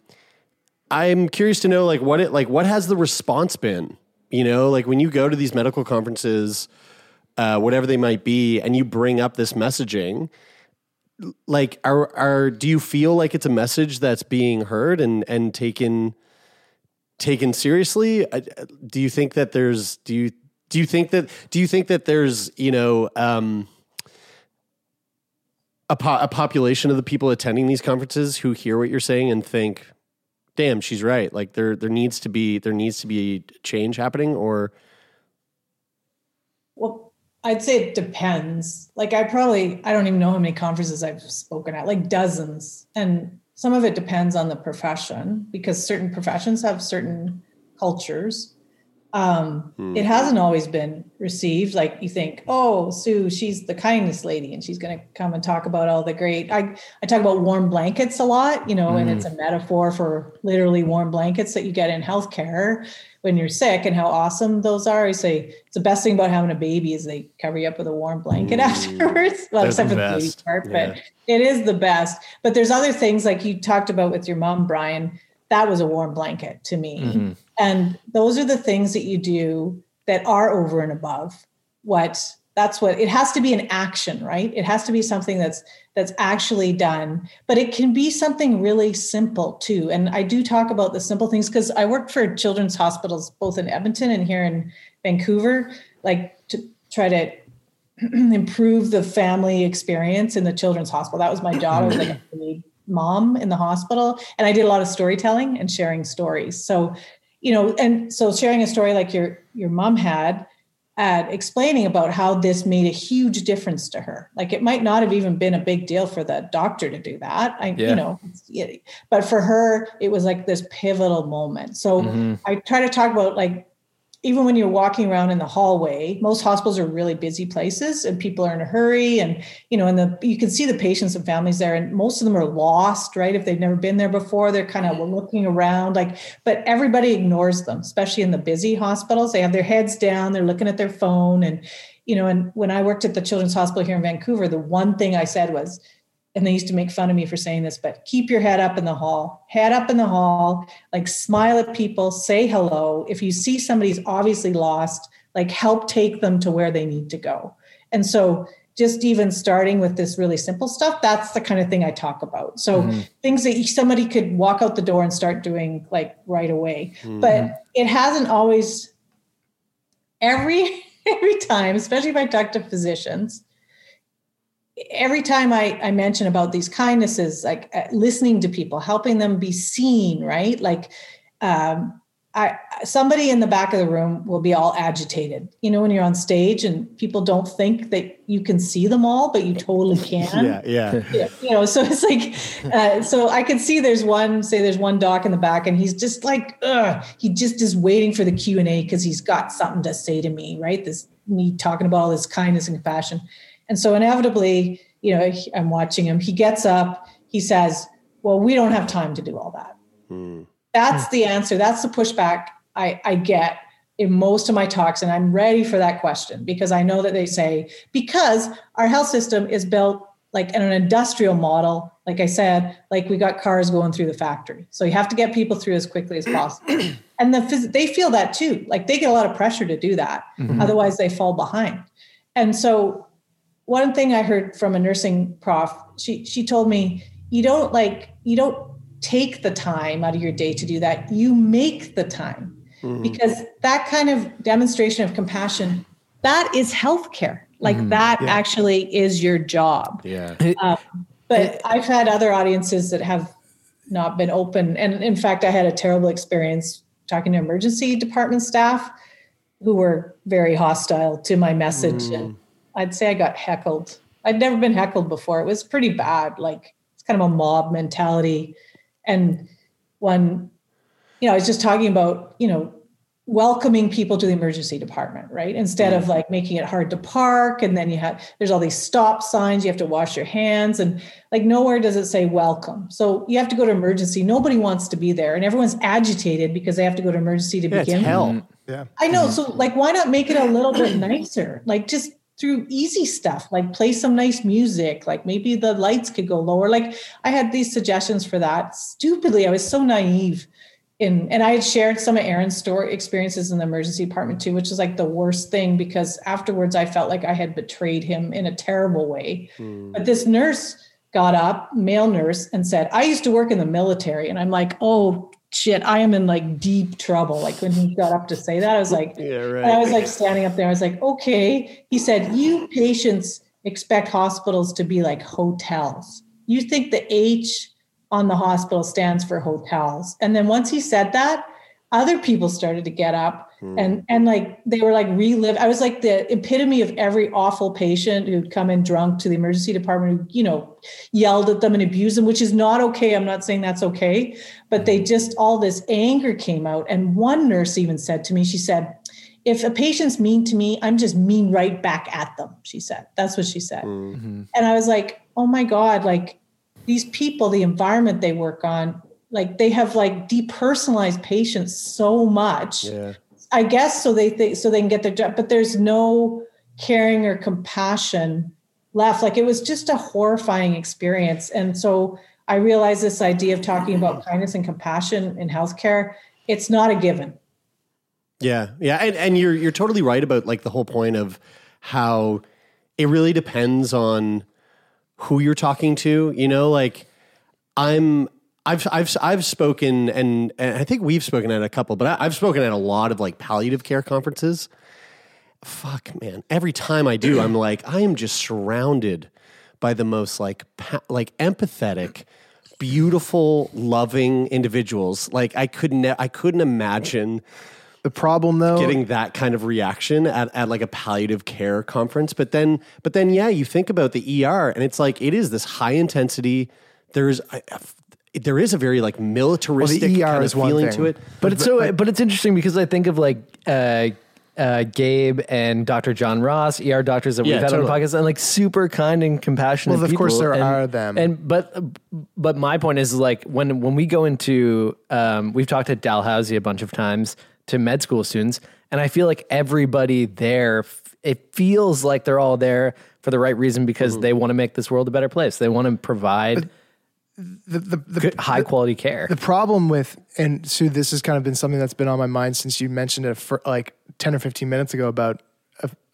I'm curious to know like what it like what has the response been? You know, like when you go to these medical conferences, uh, whatever they might be, and you bring up this messaging, like are are do you feel like it's a message that's being heard and and taken taken seriously? Do you think that there's do you do you think that do you think that there's you know um, a, po- a population of the people attending these conferences who hear what you're saying and think, "Damn, she's right." Like there there needs to be there needs to be change happening, or Well, I'd say it depends. Like I probably I don't even know how many conferences I've spoken at, like dozens. And some of it depends on the profession because certain professions have certain cultures. Um, Hmm. It hasn't always been received. Like you think, oh, Sue, she's the kindness lady, and she's going to come and talk about all the great. I I talk about warm blankets a lot, you know, and it's a metaphor for literally warm blankets that you get in healthcare when you're sick, and how awesome those are. I say it's the best thing about having a baby is they cover you up with a warm blanket afterwards. Well, They're except for the baby part, Yeah. but it is the best. But there's other things like you talked about with your mom, Brian. That was a warm blanket to me. Mhm. And those are the things that you do that are over and above what that's what it has to be an action, right? It has to be something that's that's actually done, but it can be something really simple too. And I do talk about the simple things because I worked for children's hospitals both in Edmonton and here in Vancouver, like to try to improve the family experience in the children's hospital. That was my job. I was like mom in the hospital, and I did a lot of storytelling and sharing stories. So, you know, and so sharing a story like your your mom had, at explaining about how this made a huge difference to her. Like it might not have even been a big deal for the doctor to do that. I, Yeah. you know, but for her, it was like this pivotal moment. So Mhm. I try to talk about like even when you're walking around in the hallway, most hospitals are really busy places and people are in a hurry and you know, and the you can see the patients and families there and most of them are lost, right? If they've never been there before, they're kind of mm-hmm. looking around like but everybody ignores them, especially in the busy hospitals. They have their heads down, they're looking at their phone and you know, and when I worked at the Children's Hospital here in Vancouver, the one thing I said was and they used to make fun of me for saying this, but keep your head up in the hall, head up in the hall, like smile at people, say hello. If you see somebody's obviously lost, like help take them to where they need to go. And so just even starting with this really simple stuff, that's the kind of thing I talk about. So Mhm. things that somebody could walk out the door and start doing like right away. But it hasn't always every every time, especially if I talk to physicians, every time I, I mention about these kindnesses, like uh, listening to people, helping them be seen, right? Like, um, I somebody in the back of the room will be all agitated. You know, when you're on stage and people don't think that you can see them all, but you totally can. yeah, yeah. Yeah, you know, so it's like, uh, so I can see there's one, say there's one doc in the back, and he's just like, ugh, he just is waiting for the Q and A because he's got something to say to me, right? This me talking about all this kindness and compassion, and so inevitably, you know, I'm watching him. He gets up, he says, "Well, we don't have time to do all that." That's the answer. That's the pushback I, I get in most of my talks. And I'm ready for that question because I know that they say, because our health system is built like in an industrial model, like I said, like we got cars going through the factory. So you have to get people through as quickly as possible. and the, phys- they feel that too. Like they get a lot of pressure to do that. Mhm. Otherwise, they fall behind. And so one thing I heard from a nursing prof, she she told me, you don't like you don't take the time out of your day to do that. You make the time because that kind of demonstration of compassion, that is healthcare. Like Mhm. that Yeah. actually is your job. Yeah. Um, but I've had other audiences that have not been open. And in fact, I had a terrible experience talking to emergency department staff who were very hostile to my message. And I'd say I got heckled. I'd never been heckled before. It was pretty bad. Like it's kind of a mob mentality. And one, you know, I was just talking about, you know, welcoming people to the emergency department, right? Instead of mm. like making it hard to park. And then you have, there's all these stop signs, you have to wash your hands. And like nowhere does it say welcome. So you have to go to emergency. Nobody wants to be there. And everyone's agitated because they have to go to emergency to Yeah, begin. with. hell. Yeah. I know. Mm-hmm. So like, why not make it a little bit nicer? Like just through easy stuff like play some nice music like maybe the lights could go lower. Like i had these suggestions for that. Stupidly i was so naive. In and i had shared some of aaron's story experiences in the emergency department too which is like the worst thing because afterwards i felt like i had betrayed him in a terrible way. Hmm. But this nurse got up male nurse and said i used to work in the military. And i'm like oh shit i am in like deep trouble like when he got up to say that i was like Yeah, and I was like standing up there. I was like, okay. He said, you patients expect hospitals to be like hotels. You think the H on the hospital stands for hotels. And then once he said that, other people started to get up and mm-hmm. and like they were like relive. I was like the epitome of every awful patient who'd come in drunk to the emergency department who, you know, yelled at them and abused them, which is not okay. I'm not saying that's okay, but they mm-hmm. just all this anger came out. And one nurse even said to me, she said, if a patient's mean to me, I'm just mean right back at them, she said. That's what she said. Mm-hmm. And I was like, oh my God, like these people, the environment they work on, like they have like depersonalized patients so much. Yeah. I guess so they think so they can get their job, but there's no caring or compassion left. Like it was just a horrifying experience. And so I realized this idea of talking about kindness and compassion in healthcare, it's not a given. Yeah, yeah, and and you're you're totally right about like the whole point of how it really depends on who you're talking to. You know, like I'm. I've I've I've spoken and, and I think we've spoken at a couple, but I, I've spoken at a lot of like palliative care conferences. Fuck, man! Every time I do, I'm like I am just surrounded by the most like pa- like empathetic, beautiful, loving individuals. Like I couldn't I couldn't imagine the problem though getting that kind of reaction at, at like a palliative care conference but then but then yeah you think about the er and it's like it is this high intensity there's I- I- there is a very like militaristic ER kind of feeling thing. to it But it's so, but it's interesting because I think of like uh, uh, Gabe and Dr. John Ross, ER doctors that Yeah, we've had totally. on the podcast, and like super kind and compassionate. Well, of course there and, are them. And but but my point is like when when we go into um, we've talked to Dalhousie a bunch of times to med school students, and I feel like everybody there. It feels like they're all there for the right reason because Mm-hmm. they want to make this world a better place. They want to provide the, the, the, good, high quality care. The problem with and Sue, this has kind of been something that's been on my mind since you mentioned it for like ten or fifteen minutes ago about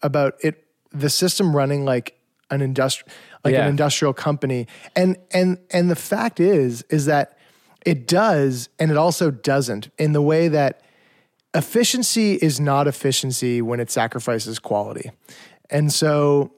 about it the system running like an industri- like Yeah. an industrial company and and and the fact is is that it does and it also doesn't in the way that efficiency is not efficiency when it sacrifices quality and so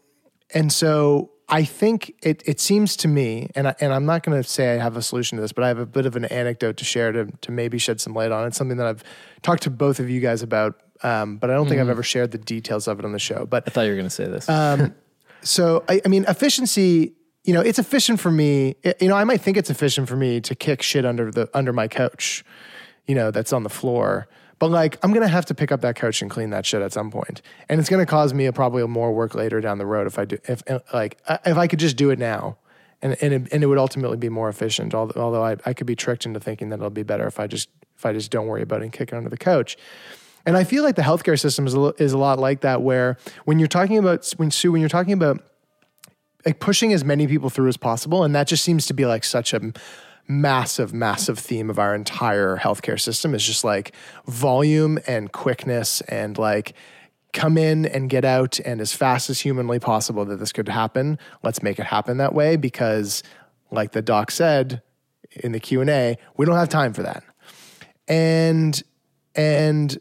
and so I think it, it seems to me, and, I, and I'm not going to say I have a solution to this, but I have a bit of an anecdote to share to, to maybe shed some light on. It's something that I've talked to both of you guys about, um, but I don't think I've Mhm. ever shared the details of it on the show. But I thought you were going to say this. um, so I, I mean, efficiency. You know, it's efficient for me. it- you know, I might think it's efficient for me to kick shit under the under my couch. You know, that's on the floor. But like, I'm gonna have to pick up that couch and clean that shit at some point, and it's gonna cause me a, probably more work later down the road if I do. If uh, like, if I could just do it now, and and it, and it would ultimately be more efficient. Although, although I, I could be tricked into thinking that it'll be better if I just if I just don't worry about it and kick it under the couch. And I feel like the healthcare system is a, is a lot like that, where when you're talking about when Sue, when you're talking about like pushing as many people through as possible, and that just seems to be like such a massive, massive theme of our entire healthcare system is just like volume and quickness and like come in and get out and as fast as humanly possible that this could happen. Let's make it happen that way because, like the doc said in the Q and A, we don't have time for that. And and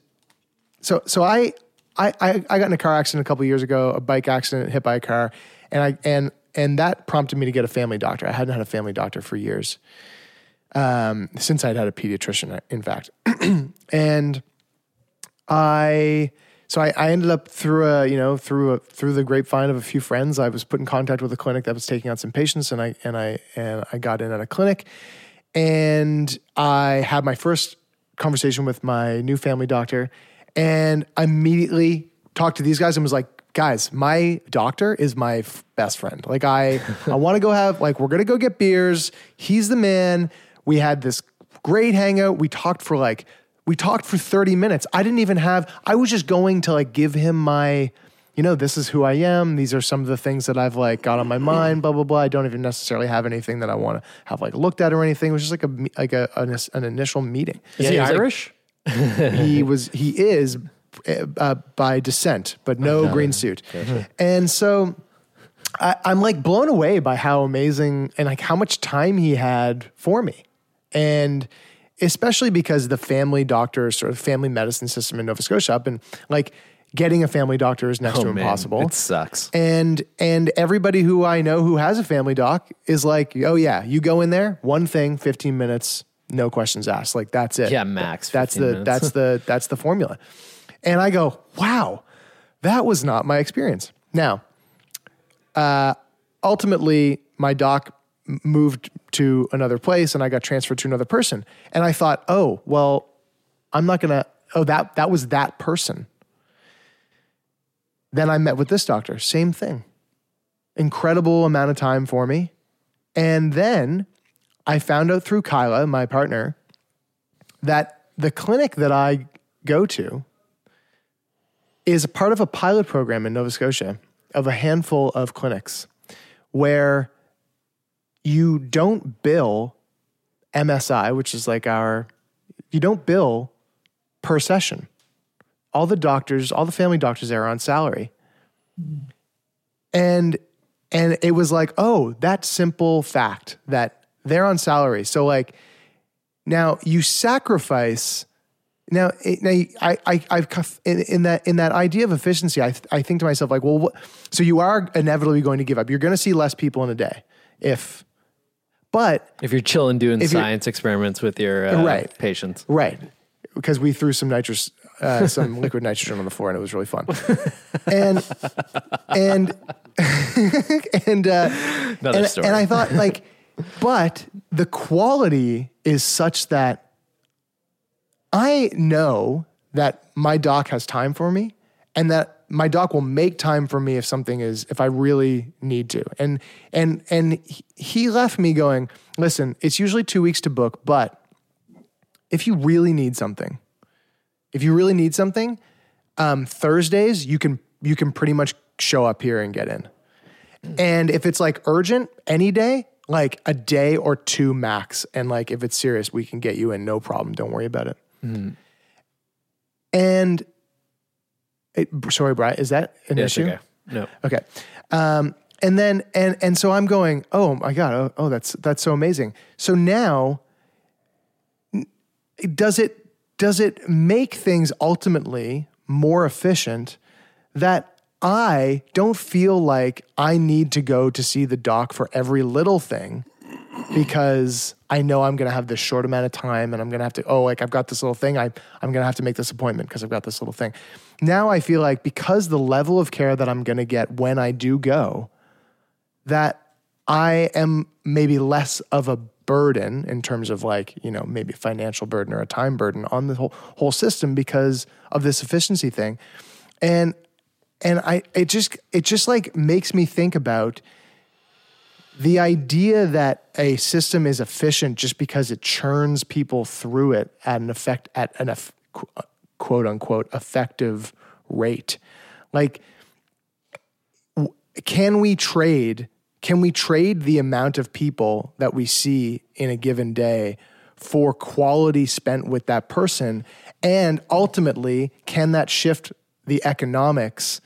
so so I I I, I got in a car accident a couple years ago, a bike accident, hit by a car, and I and and that prompted me to get a family doctor. I hadn't had a family doctor for years, um, since I'd had a pediatrician, in fact, and I. So I, I ended up through a you know through a through the grapevine of a few friends. I was put in contact with a clinic that was taking on some patients, and I and I and I got in at a clinic, and I had my first conversation with my new family doctor, and I immediately talked to these guys and was like, guys, my doctor is my f- best friend. Like I, I want to go have like we're gonna go get beers. He's the man. We had this great hangout. We talked for like we talked for 30 minutes. I didn't even have. I was just going to like give him my you know, this is who I am. These are some of the things that I've like got on my mind. Blah blah blah. I don't even necessarily have anything that I want to have like looked at or anything. It was just like a me- like a an, an initial meeting. Is he Yeah, like- Irish? he was he is uh, by descent, but no green suit. And so I, I'm like blown away by how amazing and like how much time he had for me, and especially because the family doctor sort of family medicine system in Nova Scotia up and like getting a family doctor is next Oh, to man, impossible. It sucks. And and everybody who I know who has a family doc is like, oh yeah, you go in there, one thing, fifteen minutes, no questions asked. Like that's it. Yeah, max That's the minutes. that's the that's the formula. And I go, wow, that was not my experience. Now, uh, ultimately, my doc moved to another place, and I got transferred to another person. And I thought, oh well, I'm not gonna. Oh, that that was that person. Then I met with this doctor, same thing. Incredible amount of time for me. And then I found out through Kyla, my partner, that the clinic that I go to is part of a pilot program in Nova Scotia of a handful of clinics where you don't bill MSI, which is like our, you don't bill per session. All the doctors, all the family doctors there are on salary. And and it was like, oh, that simple fact that they're on salary. So like now you sacrifice now, now I, I, I've in, in that in that idea of efficiency, I, I think to myself like, well, what, so you are inevitably going to give up. You're going to see less people in a day, if, but If you're chilling doing science experiments with your uh, Right. patients. Right. Because we threw some nitrous, uh, some liquid nitrogen on the floor and it was really fun. And, and, and, uh, Another and, story. and I thought like, but the quality is such that I know that my doc has time for me and that my doc will make time for me if something is if I really need to. And and and he- left me going, "Listen, it's usually 2 weeks to book, but if you really need something, if you really need something, um, Thursdays you can you can pretty much show up here and get in. And if it's like urgent, any day, like a day or two max. And like if it's serious, we can get you in, no problem. Don't worry about it. And it, sorry, Brian, is that an Yeah, issue? okay. No. Okay. Um, and then and and so I'm going, oh my god, oh, oh that's that's so amazing. So now, does it does it make things ultimately more efficient that I don't feel like I need to go to see the doc for every little thing because I know I'm going to have this short amount of time and I'm going to have to, oh, like I've got this little thing. I, I'm going to have to make this appointment because I've got this little thing. Now I feel like because the level of care that I'm going to get when I do go, that I am maybe less of a burden in terms of like, you know, maybe financial burden or a time burden on the whole, whole system because of this efficiency thing. And, and I, it just, it just like makes me think about the idea that a system is efficient just because it churns people through it at an effect at an eff, uh, quote unquote effective rate. Like can we trade can we trade the amount of people that we see in a given day for quality spent with that person? And ultimately can that shift the economics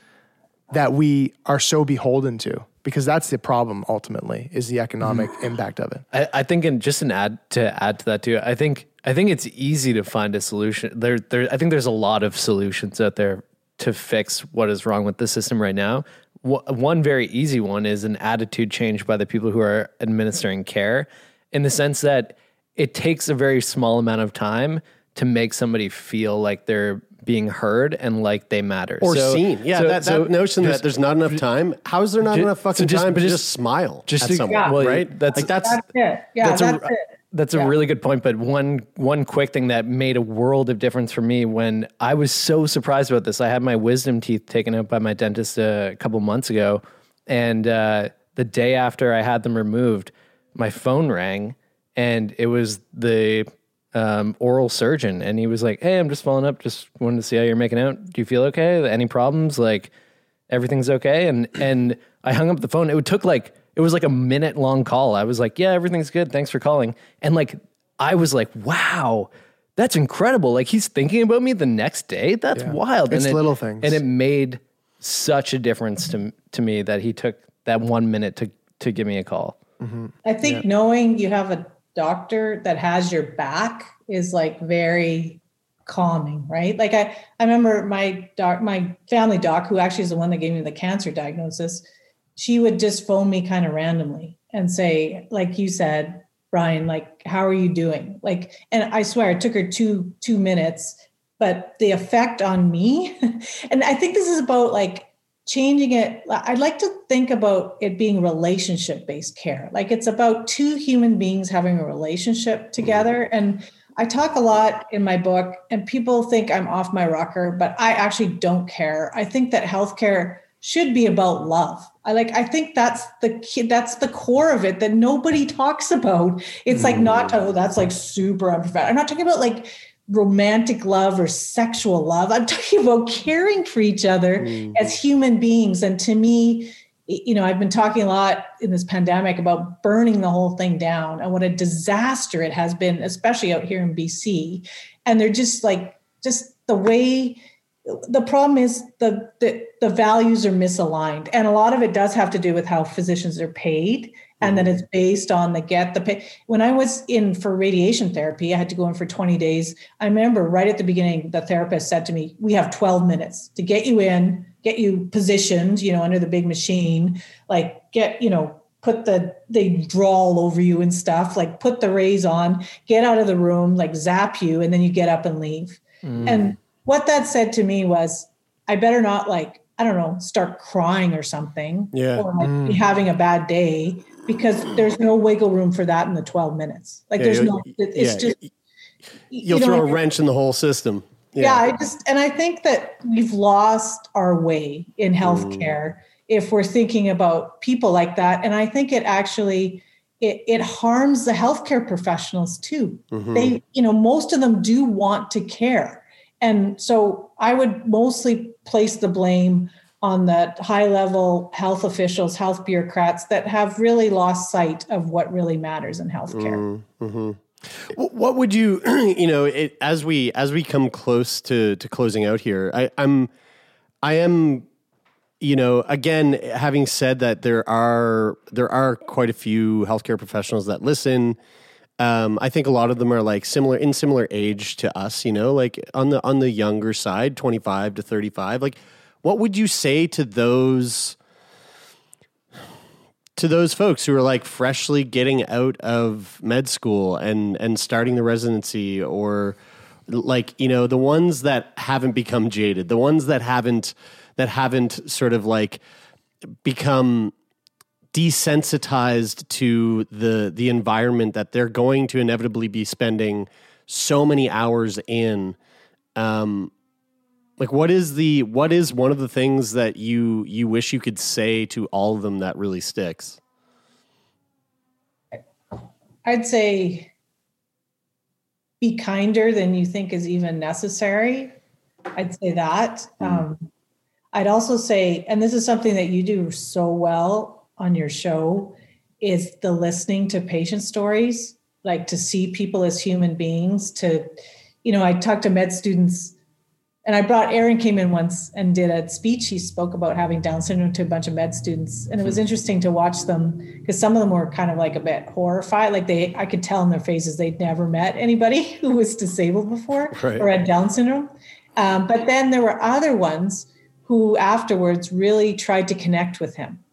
that we are so beholden to because that's the problem ultimately is the economic mm. impact of it I, I think, and just an add to add to that too. I think I think it's easy to find a solution. There, there. I think there's a lot of solutions out there to fix what is wrong with the system right now. Wh- One very easy one is an attitude change by the people who are administering care, in the sense that it takes a very small amount of time to make somebody feel like they're being heard and like they matter or So- seen. Yeah, so- that, so that notion just- that there's not enough time. How is there not Ju- enough fucking so just- time but to just- just smile just at to- someone? well, right? that's- like that's That's it. Yeah, that's, that's, a, it. That's a really good point. But one one quick thing that made a world of difference for me when I was so surprised about this. I had my wisdom teeth taken out by my dentist a couple months ago, and uh, the day after I had them removed, my phone rang, and it was the um, oral surgeon, and he was like, "Hey, I'm just following up. Just wanted to see how you're making out. Do you feel okay? Any problems?" Like. everything's okay. And and I hung up the phone. It took like it was like a minute long call. I was like, yeah, everything's good. Thanks for calling. And like I was like, wow, that's incredible. Like he's thinking about me the next day. That's Yeah. wild. It's and it, little things. And it made such a difference to to me that he took that one minute to to give me a call. I think knowing you have a doctor that has your back is like very calming, right? Like I, I remember my doc, my family doc, who actually is the one that gave me the cancer diagnosis, she would just phone me kind of randomly and say, like you said, Brian, like, how are you doing? Like, and I swear it took her two, two minutes, but the effect on me, and I think this is about like changing it i'd like to think about it being relationship based care. Like it's about two human beings having a relationship together. Mm-hmm. And i talk a lot in my book and people think i'm off my rocker but i actually don't care. I think that healthcare should be about love. I like i think that's the key that's the core of it that nobody talks about. It's like not mm. oh that's like super unprofessional. I'm not talking about like romantic love or sexual love. I'm talking about caring for each other as mm-hmm. human beings. And to me, you know, I've been talking a lot in this pandemic about burning the whole thing down and what a disaster it has been, especially out here in BC. And they're just like, just the way the problem is the, the the values are misaligned and a lot of it does have to do with how physicians are paid and that it's based on the get the pay when i was in for radiation therapy i had to go in for 20 days i remember right at the beginning the therapist said to me we have 12 minutes to get you in get you positioned you know under the big machine like get you know put the they draw all over you and stuff like put the rays on get out of the room like zap you and then you get up and leave and what that said to me was, I better not like, I don't know, start crying or something. Yeah. Or like Mm. be having a bad day because there's no wiggle room for that in the 12 minutes. Like Yeah, there's no, it's yeah, just, you You'll know, throw a wrench in the whole system. yeah. I just, and I think that we've lost our way in healthcare if we're thinking about people like that. And I think it actually, it, it harms the healthcare professionals too. Mhm. They, you know, most of them do want to care. And so I would mostly place the blame on the high level health officials, health bureaucrats that have really lost sight of what really matters in healthcare. hmm What would you, you know, it, as we as we come close to to closing out here, I, I'm, I am, you know, again, having said that, there are there are quite a few healthcare professionals that listen. Um, I think a lot of them are like similar in similar age to us, you know, like on the on the younger side, twenty five to thirty five. Like, what would you say to those? to those folks who are like freshly getting out of med school and and starting the residency or like you know the ones that haven't become jaded the ones that haven't that haven't sort of like become desensitized to the the environment that they're going to inevitably be spending so many hours in um like what is the what is one of the things that you you wish you could say to all of them that really sticks I'd say be kinder than you think is even necessary. I'd say that. Um, I'd also say, and this is something that you do so well on your show, is the listening to patient stories, like to see people as human beings. To, you know, I talk to med students, and I brought Aaron came in once and did a speech. He spoke about having Down syndrome to a bunch of med students, and it was interesting to watch them because some of them were kind of like a bit horrified. Like they, I could tell in their faces they'd never met anybody who was disabled before Right. or had Down syndrome. Um, but then there were other ones who afterwards really tried to connect with him.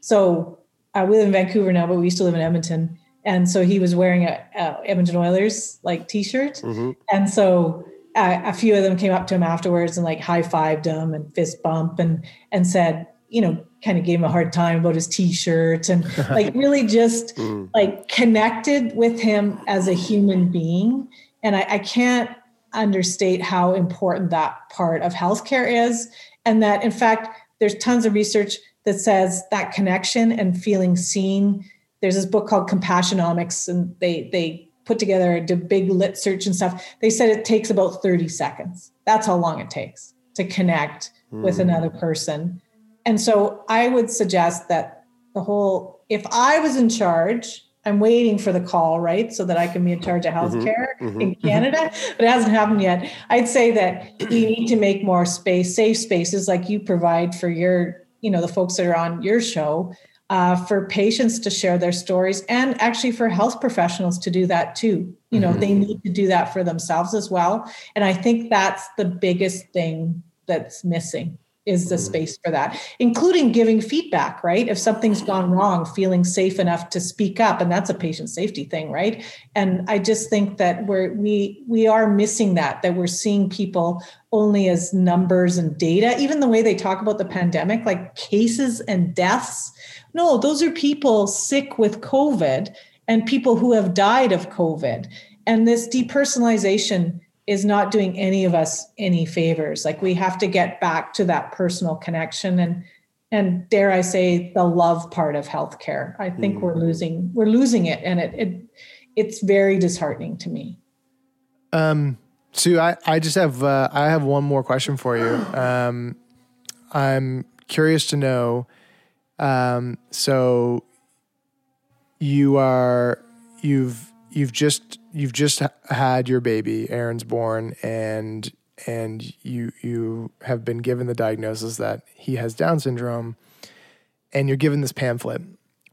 So uh, we live in Vancouver now, but we used to live in Edmonton. And so he was wearing a, a Edmonton Oilers like T-shirt, and so uh, a few of them came up to him afterwards and like high fived him and fist bump and and said, you know, kind of gave him a hard time about his T-shirt and like really just like connected with him as a human being. And I, I can't understate how important that part of healthcare is, and that in fact there's tons of research that says that connection and feeling seen. There's this book called Compassionomics, and they they put together a big lit search and stuff. They said it takes about 30 seconds. That's how long it takes to connect with Mm. another person. and so I would suggest that the whole, if I was in charge, I'm waiting for the call, right? So that I can be in charge of healthcare mhm. in Canada, but it hasn't happened yet. I'd say that we need to make more space, safe spaces like you provide for your, you know, the folks that are on your show, uh, for patients to share their stories and actually for health professionals to do that too. You know, Mhm. they need to do that for themselves as well. And I think that's the biggest thing that's missing is the mm-hmm. space for that, including giving feedback, right? If something's mm-hmm. gone wrong, feeling safe enough to speak up, and that's a patient safety thing, right? And I just think that we're we we are missing that, that we're seeing people only as numbers and data, even the way they talk about the pandemic, like cases and deaths. No, those are people sick with COVID and people who have died of COVID. And this depersonalization is not doing any of us any favors. Like we have to get back to that personal connection and and dare I say the love part of healthcare. I think we're losing we're losing it and it, it it's very disheartening to me. Um, Sue, I, I just have uh, I have one more question for you. Um, I'm curious to know. Um, so you are you've you've just you've just had your baby. Aaron's born, and and you you have been given the diagnosis that he has Down syndrome, and you're given this pamphlet.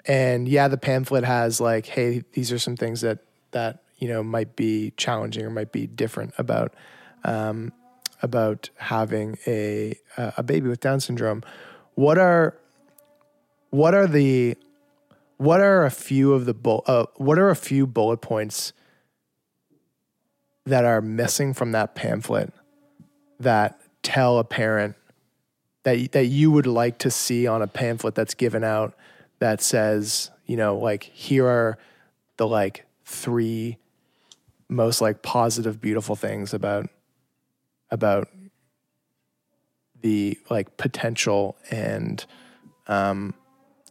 And yeah, the pamphlet has like, hey, these are some things that that you know might be challenging or might be different about um, about having a a baby with Down syndrome. What are what are the what are a few of the bull, uh, what are a few bullet points that are missing from that pamphlet that tell a parent that that you would like to see on a pamphlet that's given out that says, you know, like here are the like three most like positive beautiful things about about the like potential and um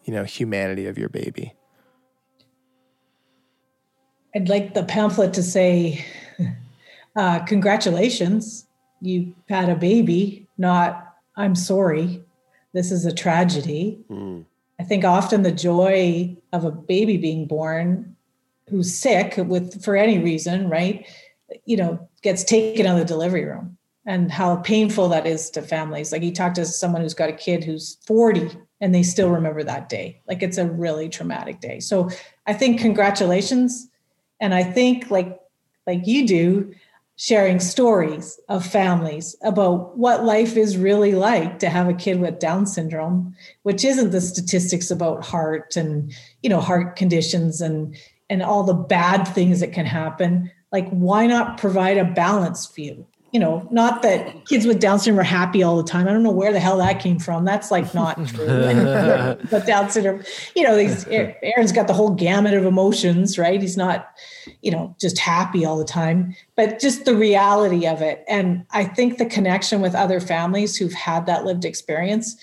you know humanity of your baby. I'd like the pamphlet to say, uh, congratulations, you had a baby, not I'm sorry. This is a tragedy. I think often the joy of a baby being born who's sick with for any reason, right? You know, gets taken out of the delivery room and how painful that is to families. Like he talked to someone who's got a kid who's 40 and they still remember that day. Like it's a really traumatic day. So I think congratulations. And I think like like you do, sharing stories of families about what life is really like to have a kid with down syndrome which isn't the statistics about heart and you know heart conditions and and all the bad things that can happen like why not provide a balanced view you know not that kids with down syndrome are happy all the time. I don't know where the hell that came from. That's like not true. But down syndrome you know these, aaron's got the whole gamut of emotions right? He's not you know just happy all the time but just the reality of it. And i think the connection with other families who've had that lived experience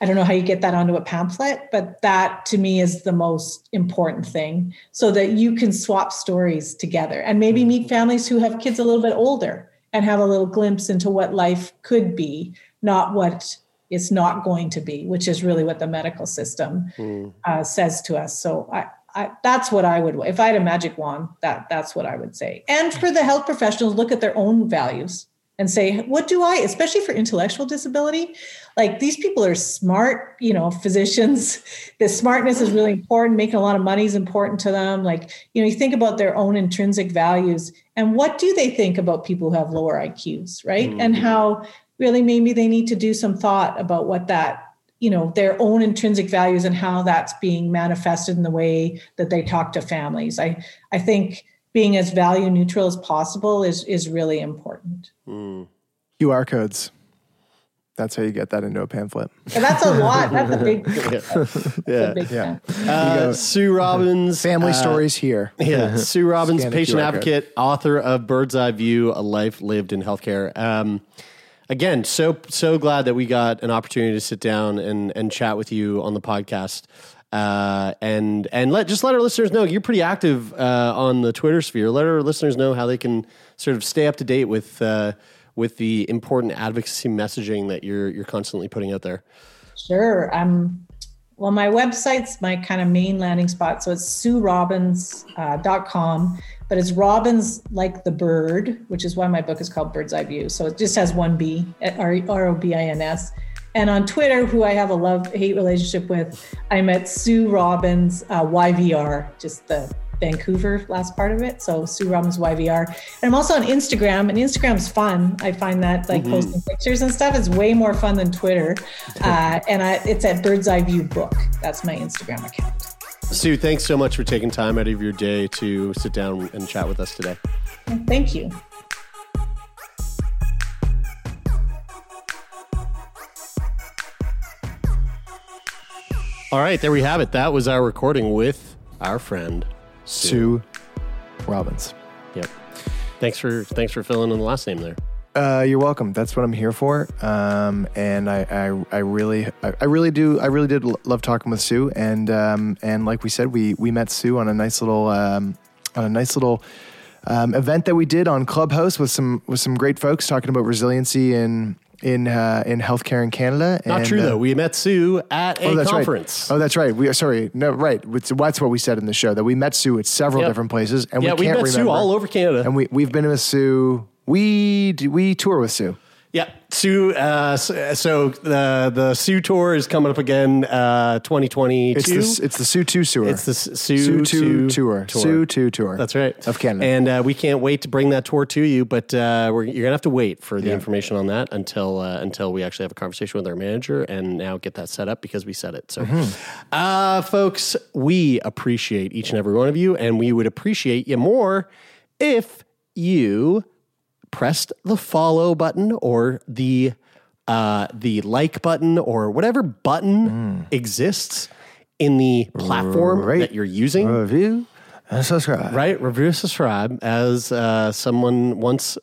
i don't know how you get that onto a pamphlet but that to me is the most important thing so that you can swap stories together. And maybe hmm. meet families who have kids a little bit older and have a little glimpse into what life could be not what it's not going to be which is really what the medical system uh, says to us. So I, I, that's what I would if I had a magic wand that that's what I would say. And for the health professionals look at their own values and say what do I especially for intellectual disability like these people are smart you know physicians. The smartness is really important. Making a lot of money is important to them. Like you know you think about their own intrinsic values. And what do they think about people who have lower IQs right? And mm-hmm. how really maybe they need to do some thought about what that you know their own intrinsic values and how that's being manifested in the way that they talk to families. I i think being as value neutral as possible is is really important. Mm. QR codes. That's how you get that into a pamphlet. and that's a lot that's a big yeah. big Yeah. Uh, Sue Robins. Family uh, stories here. Yeah, Sue Robins, Scan patient QR code. advocate, author of Bird's Eye View: A Life Lived in Healthcare. Um, again, so so glad that we got an opportunity to sit down and and chat with you on the podcast. Uh, and and let just let our listeners know you're pretty active uh, on the Twitter sphere. Let our listeners know how they can sort of stay up to date with uh, with the important advocacy messaging that you're you're constantly putting out there. Sure. Um, well, my website's my kind of main landing spot. So it's suerobins.com, uh, but it's Robins like the bird, which is why my book is called Bird's Eye View. So it just has one B, R O B I N S. And on Twitter, who I have a love hate relationship with, I'm at Sue Robins uh, YVR, just the Vancouver last part of it. So Sue Robins YVR. And I'm also on Instagram, and Instagram's fun. I find that like Mm-hmm. posting pictures and stuff is way more fun than Twitter. Uh, and I, it's at Bird's Eye View Book. That's my Instagram account. Sue, thanks so much for taking time out of your day to sit down and chat with us today. Thank you. All right, there we have it. That was our recording with our friend Sue Robins. Yep. Thanks for thanks for filling in the last name there. Uh, you're welcome. That's what I'm here for. Um, and I, I, I really, I, I really do, I really did l- love talking with Sue. And, um, and like we said, we, we met Sue on a nice little, um, on a nice little, um, event that we did on Clubhouse with some, with some great folks talking about resiliency in, in, uh, in healthcare in Canada. Not And, true uh, though. We met Sue at a Oh, that's conference. right. Oh, that's right. We sorry. No, right. It's- That's what we said in the show that we met Sue at several Yep. different places, and Yeah, we we met Sue all over Canada. and we we've been with Sue. We we tour with Sue. Yeah, Sue. Uh, so the the Sue tour is coming up again, uh, 2022. It's the it's the Sue Two tour. It's the Sue, Sue Two Two tour. Sue Two tour. That's right. Of Canada. And uh, we can't wait to bring that tour to you, but uh, we're, you're gonna have to wait for the Yeah. information on that until uh, until we actually have a conversation with our manager and now get that set up because we said it. So, Mm-hmm. uh, folks, we appreciate each and every one of you, and we would appreciate you more if you pressed the follow button or the uh, the like button or whatever button exists in the platform Rate, that you're using. Review and subscribe. Right, review, subscribe, as uh, someone once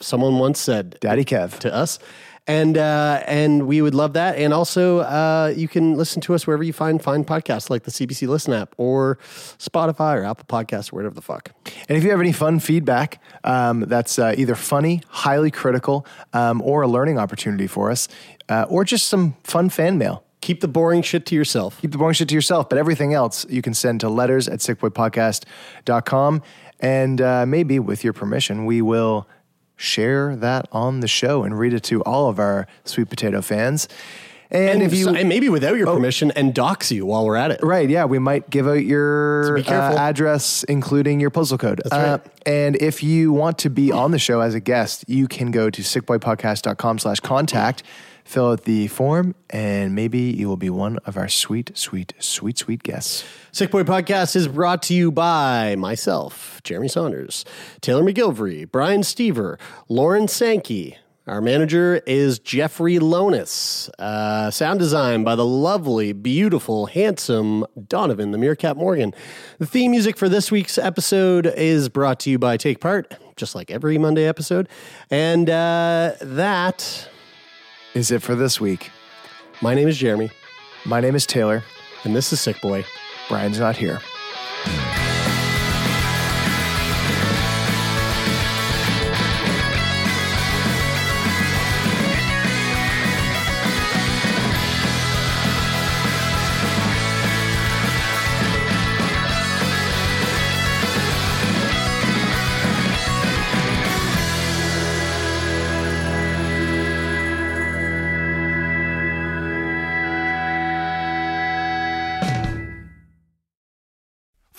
someone once said, Daddy Kev. to us, and uh, and we would love that. And also, uh, you can listen to us wherever you find fine podcasts, like the CBC Listen app or Spotify or Apple Podcasts, or whatever the fuck. And if you have any fun feedback um, that's uh, either funny, highly critical, um, or a learning opportunity for us, uh, or just some fun fan mail, Keep the boring shit to yourself. keep the boring shit to yourself. But everything else you can send to letters at sickboypodcast.com. And uh, maybe with your permission, we will share that on the show and read it to all of our sweet potato fans. And, And, if you and maybe without your permission, and dox you while we're at it. Right, yeah, we might give out your So uh, address, including your postal code. Uh, right. and if you want to be on the show as a guest, you can go to sickboypodcast.com slash contact, fill out the form, and maybe you will be one of our sweet, sweet, sweet, sweet guests. Sick Boy Podcast is brought to you by myself, Jeremie Saunders, Taylor MacGillivary, Brian Stever, Lauren Sankey. Our manager is Jeffrey Lonis. Uh, sound design by the lovely, beautiful, handsome Donovan the Meerkat Morgan. The theme music for this week's episode is brought to you by Take Part, just like every Monday episode. And uh, that, Is it for this week? my name is Jeremy, My name is Taylor. and this is Sick Boy. Brian's not here.